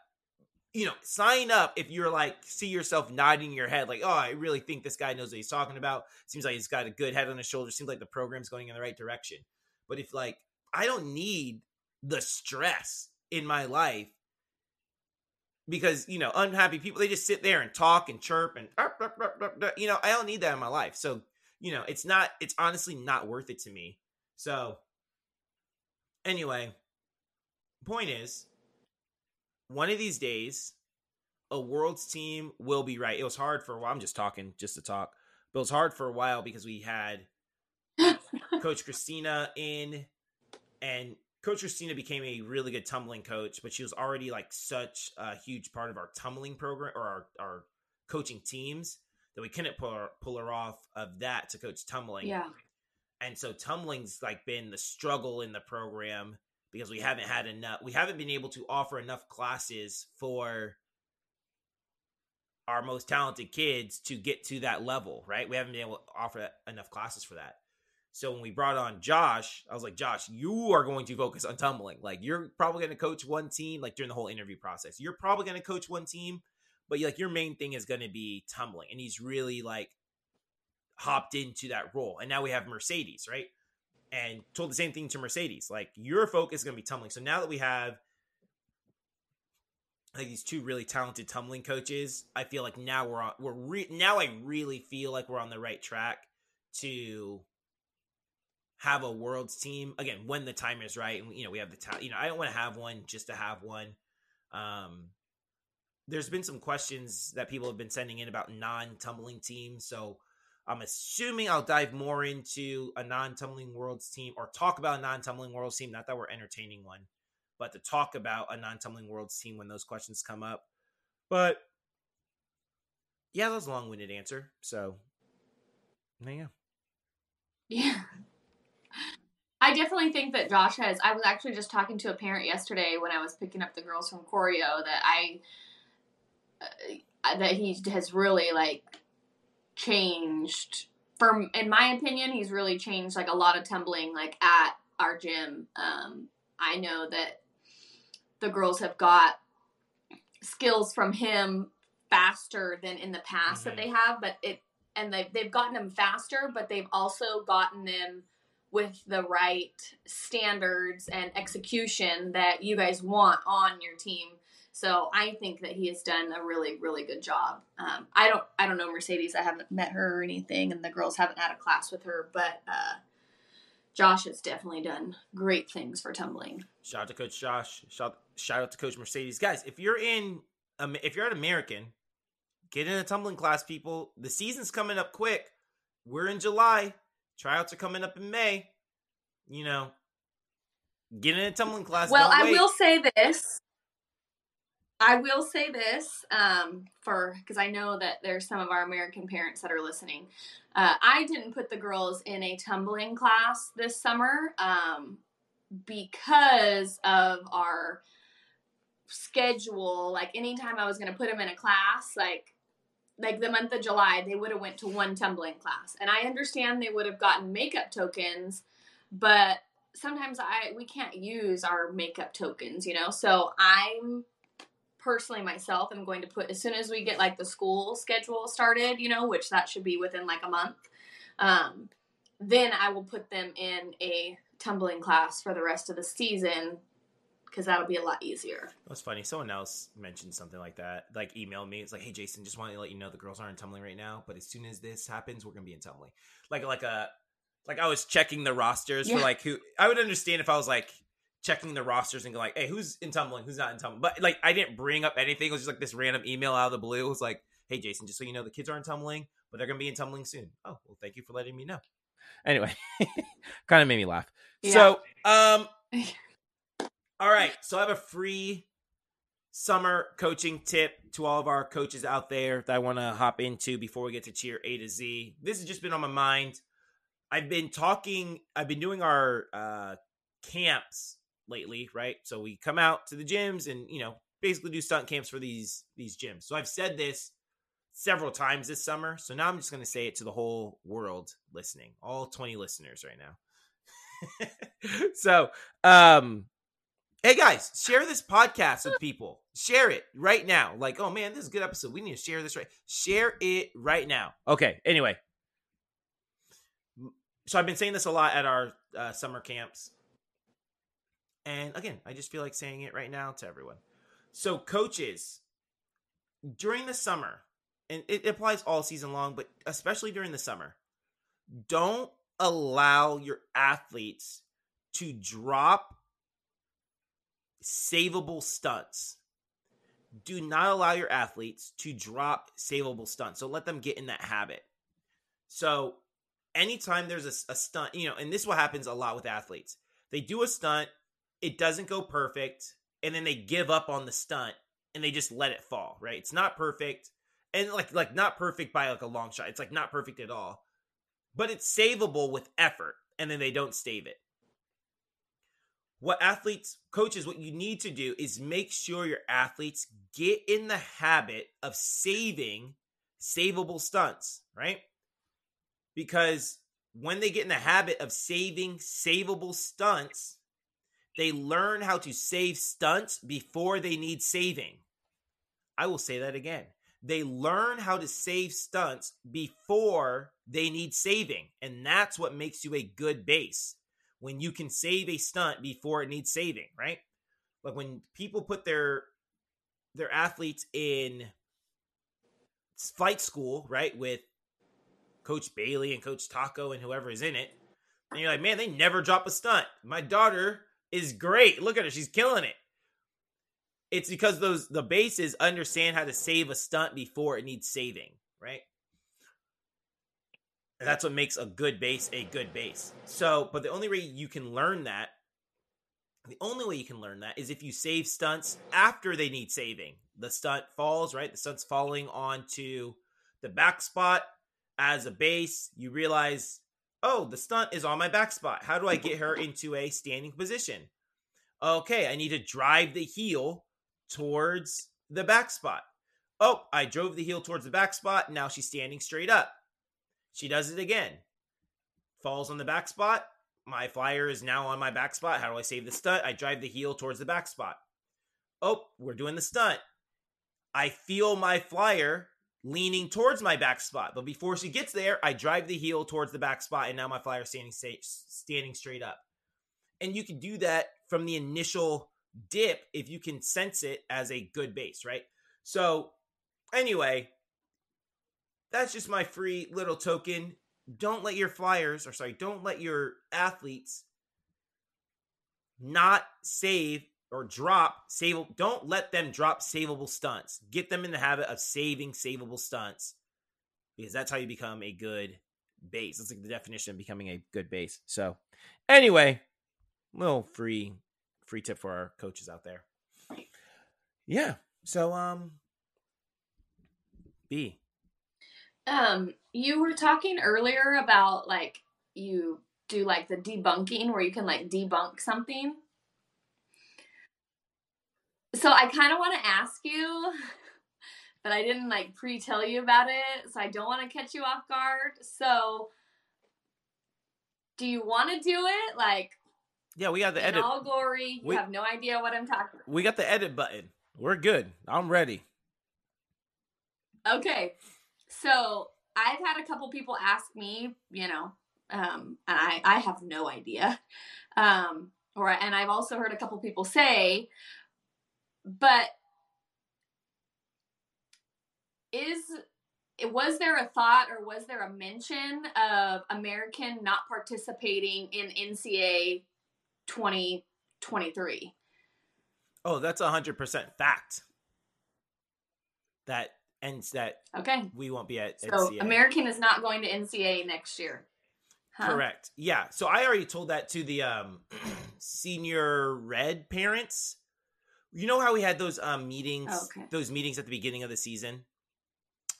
You know, sign up if you're like, see yourself nodding your head, like, oh, I really think this guy knows what he's talking about. Seems like he's got a good head on his shoulder. Seems like the program's going in the right direction. But if, like, I don't need the stress in my life because you know unhappy people they just sit there and talk and chirp and you know i don't need that in my life so you know it's not it's honestly not worth it to me so anyway point is one of these days a world's team will be right it was hard for a while i'm just talking just to talk but it was hard for a while because we had coach christina in and Coach Christina became a really good tumbling coach, but she was already like such a huge part of our tumbling program or our, our coaching teams that we couldn't pull her, pull her off of that to coach tumbling. Yeah. And so tumbling's like been the struggle in the program because we haven't had enough we haven't been able to offer enough classes for our most talented kids to get to that level, right? We haven't been able to offer enough classes for that. So when we brought on Josh, I was like, Josh, you are going to focus on tumbling. Like you're probably going to coach one team, like during the whole interview process. You're probably going to coach one team, but like your main thing is going to be tumbling. And he's really like hopped into that role. And now we have Mercedes, right? And told the same thing to Mercedes. Like your focus is going to be tumbling. So now that we have like these two really talented tumbling coaches, I feel like now we're on we're re- now I really feel like we're on the right track to have a world's team again when the time is right and you know we have the time you know i don't want to have one just to have one um there's been some questions that people have been sending in about non-tumbling teams so i'm assuming i'll dive more into a non-tumbling worlds team or talk about a non-tumbling worlds team not that we're entertaining one but to talk about a non-tumbling worlds team when those questions come up but yeah that was a long-winded answer so there you go Yeah. I definitely think that Josh has. I was actually just talking to a parent yesterday when I was picking up the girls from Choreo that I uh, that he has really like changed. From in my opinion, he's really changed like a lot of tumbling like at our gym. Um, I know that the girls have got skills from him faster than in the past that Mhm. they have, but it and they've, they've gotten them faster, but they've also gotten them with the right standards and execution that you guys want on your team. So I think that he has done a really, really good job. Um, I don't, I don't know Mercedes. I haven't met her or anything, and the girls haven't had a class with her. But uh, Josh has definitely done great things for tumbling. Shout out to Coach Josh. Shout shout out to Coach Mercedes. Guys, if you're in, um, if you're at American, get in a tumbling class, people. The season's coming up quick. We're in July. Tryouts are coming up in May. You know, get in a tumbling class. Well, I wait. will say this. I will say this um, for because I know that there's some of our American parents that are listening. Uh, I didn't put the girls in a tumbling class this summer um, because of our schedule. Like anytime I was going to put them in a class, like like the month of July, they would have went to one tumbling class, and I understand they would have gotten makeup tokens, but sometimes I we can't use our makeup tokens, you know. So I'm personally myself am going to put as soon as we get like the school schedule started, you know, which that should be within like a month. Um, then I will put them in a tumbling class for the rest of the season because that'll be a lot easier. That's funny. Someone else mentioned something like that. Like emailed me. It's like, hey Jason, just wanted to let you know the girls aren't tumbling right now, but as soon as this happens, we're gonna be in tumbling. Like like a like I was checking the rosters for like who I would understand if I was like checking the rosters and go like, hey, who's in tumbling, who's not in tumbling. But like I didn't bring up anything. It was just like this random email out of the blue. It was like, hey Jason, just so you know, the kids aren't tumbling, but they're gonna be in tumbling soon. Oh, well, thank you for letting me know. Anyway, kind of made me laugh. So, um, all right. So I have a free summer coaching tip to all of our coaches out there that I want to hop into before we get to cheer A to Z. This has just been on my mind. I've been talking, I've been doing our uh, camps lately, right? So we come out to the gyms and, you know, basically do stunt camps for these these gyms. So I've said this several times this summer. So now I'm just going to say it to the whole world listening, all 20 listeners right now. so, um, hey guys, share this podcast with people. Share it right now. Like, oh man, this is a good episode. We need to share this right. Share it right now. Okay. Anyway, so I've been saying this a lot at our uh, summer camps, and again, I just feel like saying it right now to everyone. So, coaches, during the summer, and it applies all season long, but especially during the summer, don't allow your athletes to drop savable stunts. Do not allow your athletes to drop savable stunts. So let them get in that habit. So anytime there's a, a stunt, you know, and this is what happens a lot with athletes. They do a stunt, it doesn't go perfect, and then they give up on the stunt and they just let it fall, right? It's not perfect. And like like not perfect by like a long shot. It's like not perfect at all. But it's savable with effort, and then they don't save it what athletes coaches what you need to do is make sure your athletes get in the habit of saving savable stunts right because when they get in the habit of saving savable stunts they learn how to save stunts before they need saving i will say that again they learn how to save stunts before they need saving and that's what makes you a good base when you can save a stunt before it needs saving, right? Like when people put their their athletes in flight school, right, with Coach Bailey and Coach Taco and whoever is in it, and you're like, man, they never drop a stunt. My daughter is great. Look at her, she's killing it. It's because those the bases understand how to save a stunt before it needs saving, right? And that's what makes a good base a good base. So, but the only way you can learn that, the only way you can learn that is if you save stunts after they need saving. The stunt falls, right? The stunt's falling onto the back spot as a base. You realize, oh, the stunt is on my back spot. How do I get her into a standing position? Okay, I need to drive the heel towards the back spot. Oh, I drove the heel towards the back spot. Now she's standing straight up. She does it again. Falls on the back spot. My flyer is now on my back spot. How do I save the stunt? I drive the heel towards the back spot. Oh, we're doing the stunt. I feel my flyer leaning towards my back spot, but before she gets there, I drive the heel towards the back spot, and now my flyer standing standing straight up. And you can do that from the initial dip if you can sense it as a good base, right? So, anyway, that's just my free little token. Don't let your flyers, or sorry, don't let your athletes not save or drop save don't let them drop savable stunts. Get them in the habit of saving savable stunts because that's how you become a good base. That's like the definition of becoming a good base. So, anyway, little free free tip for our coaches out there. Yeah. So, um, B. Um, you were talking earlier about like you do like the debunking where you can like debunk something. So I kind of want to ask you, but I didn't like pre-tell you about it, so I don't want to catch you off guard. So do you want to do it? Like Yeah, we got the edit. all glory, you We- have no idea what I'm talking About. We got the edit button. We're good. I'm ready. Okay. So I've had a couple people ask me, you know, um, and I, I have no idea. Um, or and I've also heard a couple people say, but is was there a thought or was there a mention of American not participating in NCA 2023? Oh, that's a hundred percent fact. That ends that Okay. we won't be at So NCA. American is not going to NCA next year. Huh? Correct. Yeah. So I already told that to the um senior red parents. You know how we had those um meetings, Okay. those meetings at the beginning of the season,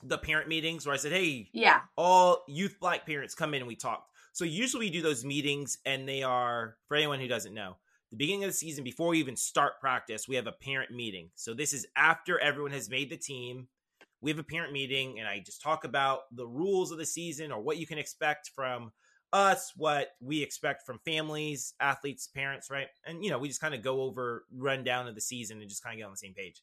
the parent meetings where I said, "Hey, Yeah. all youth black parents come in and we talk." So usually we do those meetings, and they are for anyone who doesn't know. The beginning of the season, before we even start practice, we have a parent meeting. So this is after everyone has made the team. We have a parent meeting, and I just talk about the rules of the season or what you can expect from us, what we expect from families, athletes, parents, right? And you know, we just kind of go over rundown of the season and just kind of get on the same page.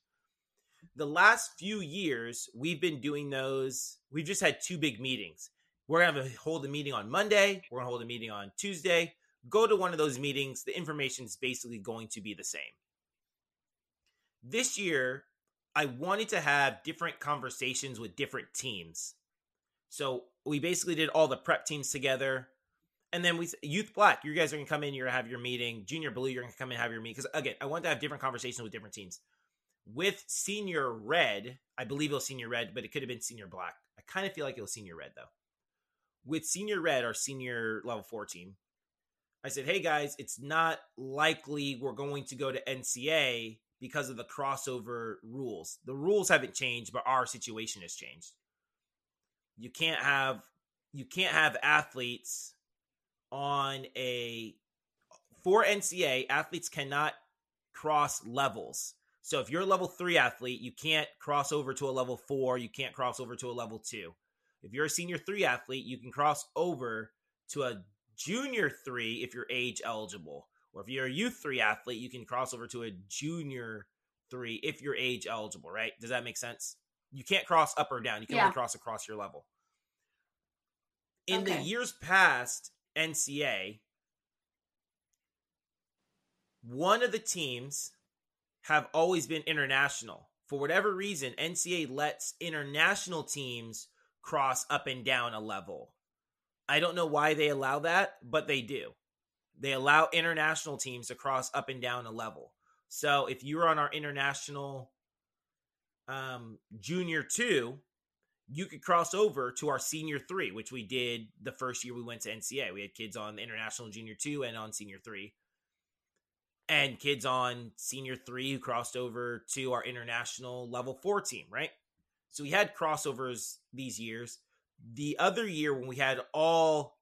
The last few years, we've been doing those. We've just had two big meetings. We're gonna hold a meeting on Monday. We're gonna hold a meeting on Tuesday. Go to one of those meetings. The information is basically going to be the same. This year, I wanted to have different conversations with different teams. So we basically did all the prep teams together. And then we youth black, you guys are gonna come in, you're gonna have your meeting. Junior blue, you're gonna come in and have your meeting. Because again, I want to have different conversations with different teams. With senior red, I believe it was senior red, but it could have been senior black. I kind of feel like it was senior red though. With senior red, our senior level four team, I said, hey guys, it's not likely we're going to go to NCA because of the crossover rules. The rules haven't changed, but our situation has changed. You can't have you can't have athletes on a for NCA, athletes cannot cross levels. So if you're a level three athlete, you can't cross over to a level four, you can't cross over to a level two. If you're a senior three athlete, you can cross over to a junior three if you're age eligible. Or if you're a youth three athlete, you can cross over to a junior three if you're age eligible, right? Does that make sense? You can't cross up or down. You can Yeah. only cross across your level. In the years past NCA, one of the teams have always been international. For whatever reason, NCA lets international teams cross up and down a level. I don't know why they allow that, but they do. They allow international teams to cross up and down a level. So if you're on our international um, junior two, you could cross over to our senior three, which we did the first year we went to NCA. We had kids on international junior two and on senior three, and kids on senior three who crossed over to our international level four team, right? So we had crossovers these years. The other year when we had all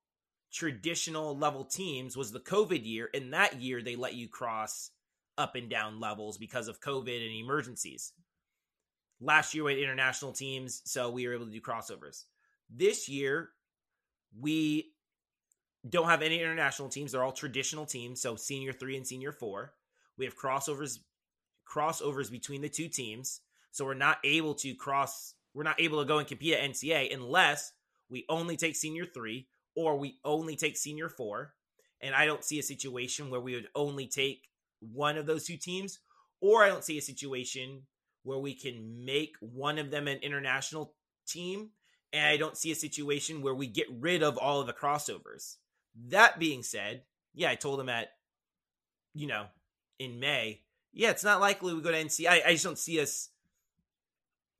traditional level teams was the COVID year. And that year they let you cross up and down levels because of COVID and emergencies. Last year we had international teams, so we were able to do crossovers. This year, we don't have any international teams. They're all traditional teams, so senior three and senior four. We have crossovers crossovers between the two teams. So we're not able to cross we're not able to go and compete at NCA unless we only take senior three or we only take senior four. And I don't see a situation where we would only take one of those two teams, or I don't see a situation where we can make one of them an international team. And I don't see a situation where we get rid of all of the crossovers. That being said, yeah, I told him at, you know, in May, yeah, it's not likely we go to NCA. I, I just don't see us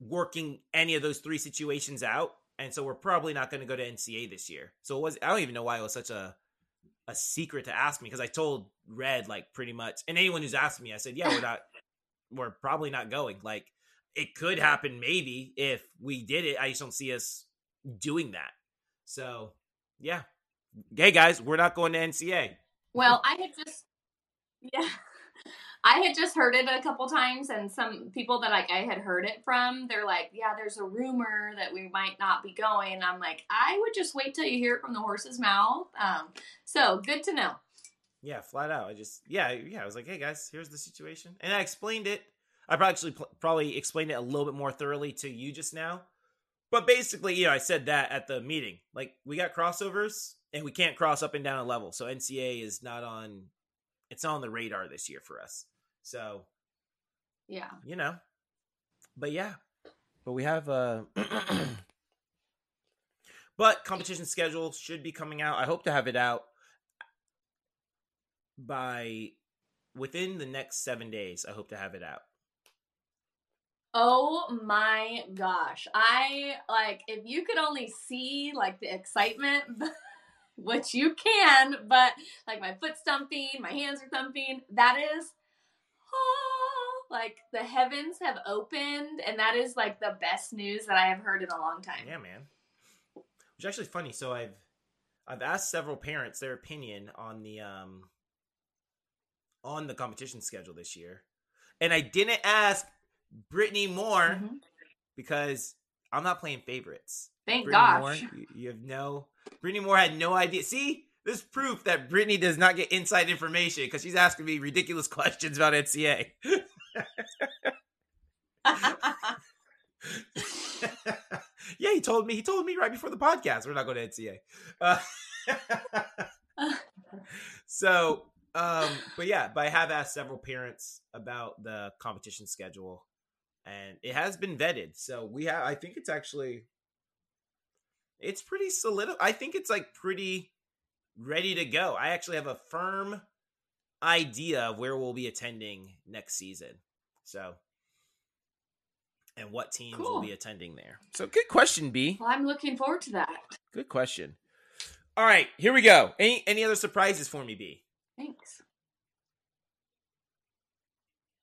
working any of those three situations out, and so we're probably not going to go to NCA this year. So it was I don't even know why it was such a a secret to ask me because I told Red like pretty much, and anyone who's asked me, I said, yeah, we're not, we're probably not going. Like it could happen maybe if we did it. I just don't see us doing that. So yeah, hey guys, we're not going to NCA. Well, I had just yeah. I had just heard it a couple times, and some people that like I had heard it from, they're like, "Yeah, there's a rumor that we might not be going." I'm like, I would just wait till you hear it from the horse's mouth. Um, so good to know. Yeah, flat out. I just yeah yeah. I was like, hey guys, here's the situation, and I explained it. I probably actually probably explained it a little bit more thoroughly to you just now. But basically, you know, I said that at the meeting. Like, we got crossovers, and we can't cross up and down a level. So NCA is not on. It's not on the radar this year for us. So, yeah, you know, but yeah, but we have uh but competition schedule should be coming out. I hope to have it out by within the next seven days. I hope to have it out. Oh my gosh. I like if you could only see like the excitement which you can, but like my foot thumping, my hands are thumping, that is oh, like the heavens have opened, and that is like the best news that I have heard in a long time. Yeah, man. Which is actually funny. So I've I've asked several parents their opinion on the um on the competition schedule this year, and I didn't ask Brittany Moore mm-hmm. because I'm not playing favorites. Thank Brittany gosh. Moore, you, you have no. Brittany Moore had no idea. See, this proof that Brittany does not get inside information because she's asking me ridiculous questions about NCA. yeah, he told me. He told me right before the podcast we're not going to NCA. Uh, so, um, but yeah, but I have asked several parents about the competition schedule, and it has been vetted. So we have. I think it's actually, it's pretty solid. I think it's like pretty ready to go. I actually have a firm idea of where we'll be attending next season. So, and what teams cool. will be attending there. So, good question, B. Well, I'm looking forward to that. Good question. All right, here we go. Any any other surprises for me, B? Thanks.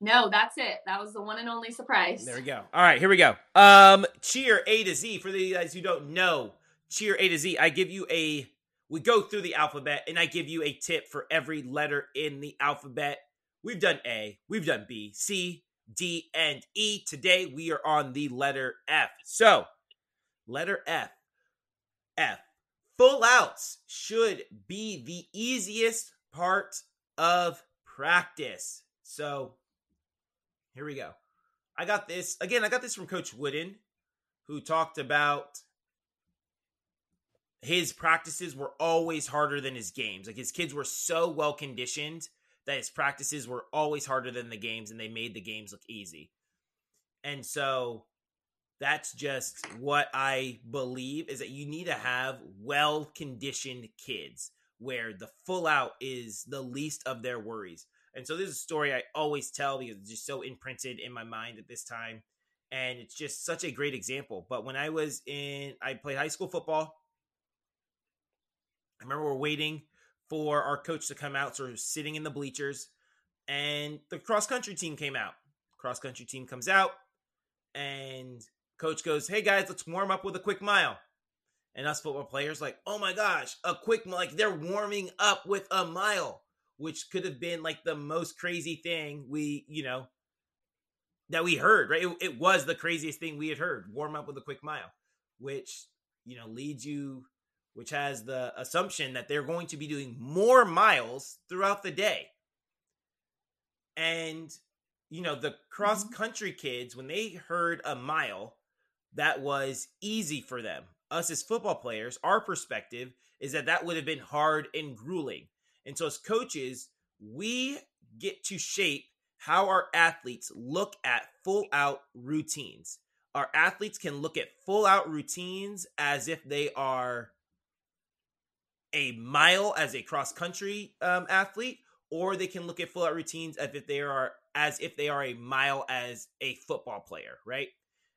No, that's it. That was the one and only surprise. There we go. All right, here we go. Um, cheer A to Z. For the guys who don't know, cheer A to Z. I give you a we go through the alphabet and I give you a tip for every letter in the alphabet. We've done A, we've done B, C, D, and E. Today we are on the letter F. So, letter F. F. Full outs should be the easiest part of practice. So, here we go. I got this. Again, I got this from Coach Wooden, who talked about his practices were always harder than his games. Like his kids were so well conditioned that his practices were always harder than the games and they made the games look easy. And so that's just what I believe is that you need to have well conditioned kids where the full out is the least of their worries. And so this is a story I always tell because it's just so imprinted in my mind at this time. And it's just such a great example. But when I was in, I played high school football I remember we're waiting for our coach to come out, sort of sitting in the bleachers, and the cross country team came out. Cross country team comes out, and coach goes, "Hey guys, let's warm up with a quick mile." And us football players like, "Oh my gosh, a quick mile! like they're warming up with a mile." Which could have been like the most crazy thing we, you know, that we heard, right? It, it was the craziest thing we had heard. Warm up with a quick mile, which, you know, leads you which has the assumption that they're going to be doing more miles throughout the day. And, you know, the cross mm-hmm. country kids, when they heard a mile, that was easy for them. Us as football players, our perspective is that that would have been hard and grueling. And so, as coaches, we get to shape how our athletes look at full out routines. Our athletes can look at full out routines as if they are a mile as a cross country um, athlete, or they can look at full out routines as if they are as if they are a mile as a football player, right?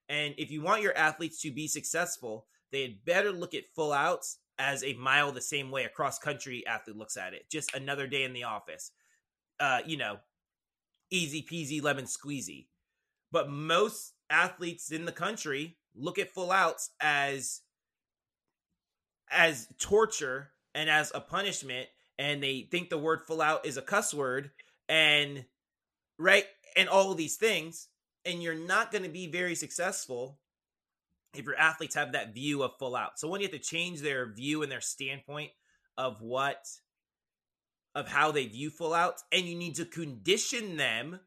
And if you want your athletes to be successful, they had better look at full outs as a mile the same way a cross country athlete looks at it. Just another day in the office. Uh, you know, easy peasy lemon squeezy. But most athletes in the country look at full outs as as torture and as a punishment and they think the word full out is a cuss word and right and all of these things and you're not going to be very successful if your athletes have that view of full out. So when you have to change their view and their standpoint of what of how they view full out, and you need to condition them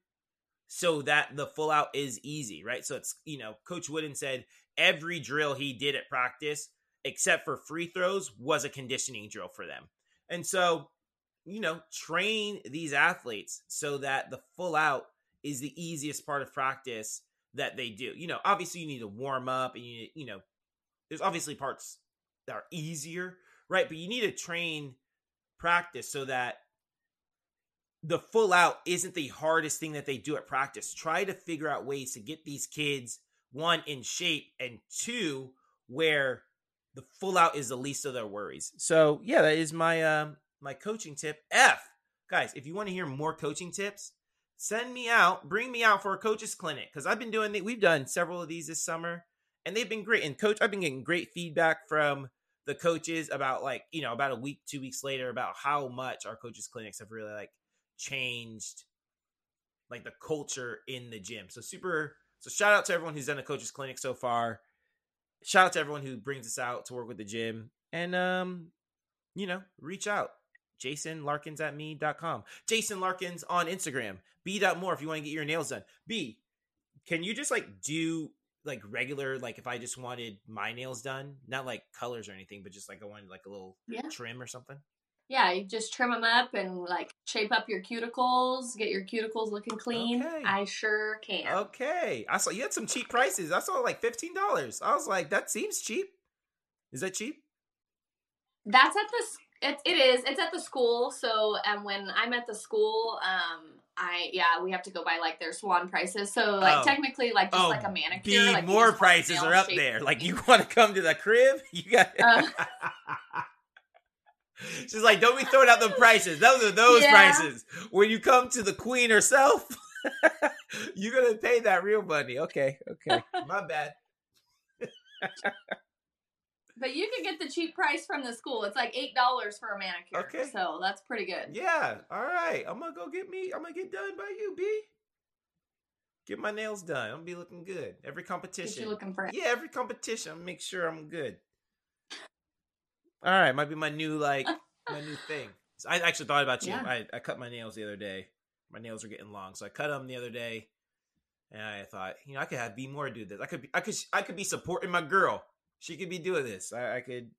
so that the full out is easy right? So it's you know coach wooden said every drill he did at practice except for free throws was a conditioning drill for them. And so, you know, train these athletes so that the full out is the easiest part of practice that they do. You know, obviously you need to warm up and you you know, there's obviously parts that are easier, right? But you need to train practice so that the full out isn't the hardest thing that they do at practice. Try to figure out ways to get these kids one in shape and two where the full out is the least of their worries. So yeah, that is my um my coaching tip. F guys, if you want to hear more coaching tips, send me out, bring me out for a coaches clinic because I've been doing the, we've done several of these this summer and they've been great. And coach, I've been getting great feedback from the coaches about like you know about a week, two weeks later about how much our coaches clinics have really like changed like the culture in the gym. So super. So shout out to everyone who's done a coaches clinic so far shout out to everyone who brings us out to work with the gym and um you know reach out jason larkins at me.com jason larkins on instagram. B dot more if you want to get your nails done. B can you just like do like regular like if i just wanted my nails done not like colors or anything but just like i wanted like a little Yeah. trim or something? Yeah, you just trim them up and like shape up your cuticles, get your cuticles looking clean. Okay. I sure can. okay. I saw you had some cheap prices. I saw like $15 i was like that seems cheap. Is that cheap? That's at the it, it is. It's at the school. So um when I'm at the school, um I yeah, we have to go by like their swan prices. So like Oh. technically like just Oh, like a manicure. Like, more prices are up there. Like you want to come to the crib, you got. Uh. She's like, don't be throwing out the prices. Those are those Yeah. prices. When you come to the queen herself, you're gonna pay that real money. Okay, okay, my bad. But you can get the cheap price from the school. It's like eight dollars for a manicure. Okay. So that's pretty good. Yeah, all right. I'm gonna go get me. I'm gonna get done by you, B. Get my nails done. I'm gonna be looking good. Every Get competition. you looking for Yeah, every competition, I'll make sure I'm good. All right, might be my new like my new thing. So I actually thought about you. Yeah. I, I cut my nails the other day. My nails are getting long, so I cut them the other day, and I thought, you know, I could have be more do this. I could be, I could, I could be supporting my girl. She could be doing this. I, I could,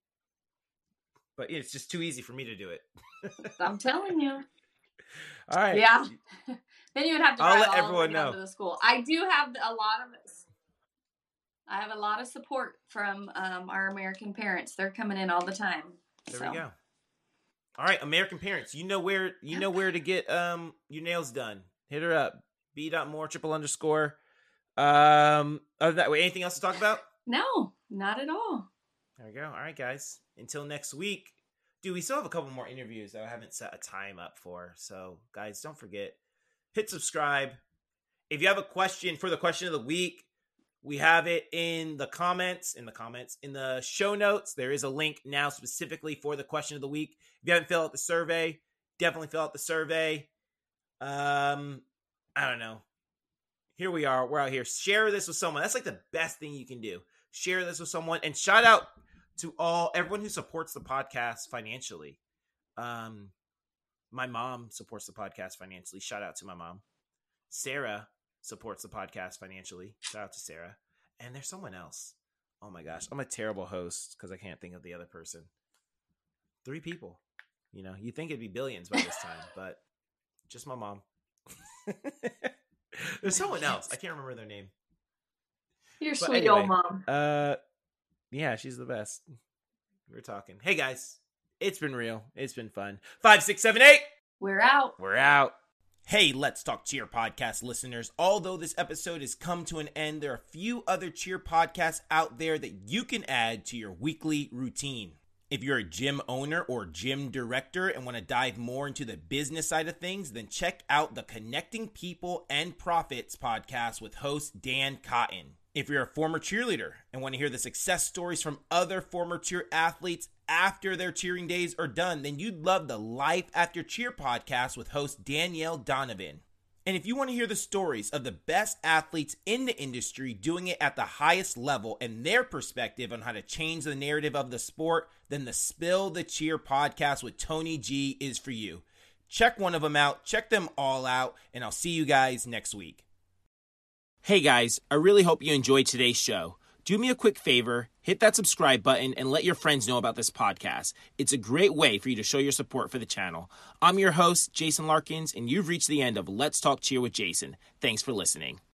but it's just too easy for me to do it. I'm telling you. All right. Yeah. then you would have to I'll let everyone know. to the school. I do have a lot of I have a lot of support from um, our American parents. They're coming in all the time. There so. we go. All right, American parents, you know where you know where to get um your nails done. Hit her up. B dot more triple underscore. Um other than that, wait, anything else to talk about? No, not at all. There we go. All right, guys. Until next week. Dude, we still have a couple more interviews that I haven't set a time up for. So, guys, don't forget hit subscribe. If you have a question for the question of the week, we have it in the comments, in the comments, in the show notes. There is a link now specifically for the question of the week. If you haven't filled out the survey, definitely fill out the survey. Um, I don't know. Here we are. We're out here. Share this with someone. That's like the best thing you can do. Share this with someone and shout out to all everyone who supports the podcast financially. Um, my mom supports the podcast financially. Shout out to my mom. Sarah supports the podcast financially. Shout out to Sarah. And there's someone else. Oh my gosh, I'm a terrible host because I can't think of the other person. Three people. You know, you think it'd be billions by this time, but just my mom. there's someone else. I can't remember their name. Your But sweet anyway, old mom. Uh, yeah, she's the best. We're talking. Hey guys, it's been real. It's been fun. Five, six, seven, eight. We're out. We're out. Hey, Let's Talk Cheer podcast listeners. Although this episode has come to an end, there are a few other cheer podcasts out there that you can add to your weekly routine. If you're a gym owner or gym director and want to dive more into the business side of things, then check out the Connecting People and Profits podcast with host Dan Cotton. If you're a former cheerleader and want to hear the success stories from other former cheer athletes after their cheering days are done, then you'd love the Life After Cheer podcast with host Danielle Donovan. And if you want to hear the stories of the best athletes in the industry doing it at the highest level and their perspective on how to change the narrative of the sport, then the Spill the Cheer podcast with Tony G is for you. Check one of them out, check them all out, and I'll see you guys next week. Hey guys, I really hope you enjoyed today's show. Do me a quick favor, hit that subscribe button and let your friends know about this podcast. It's a great way for you to show your support for the channel. I'm your host, Jason Larkins, and you've reached the end of Let's Talk Cheer with Jason. Thanks for listening.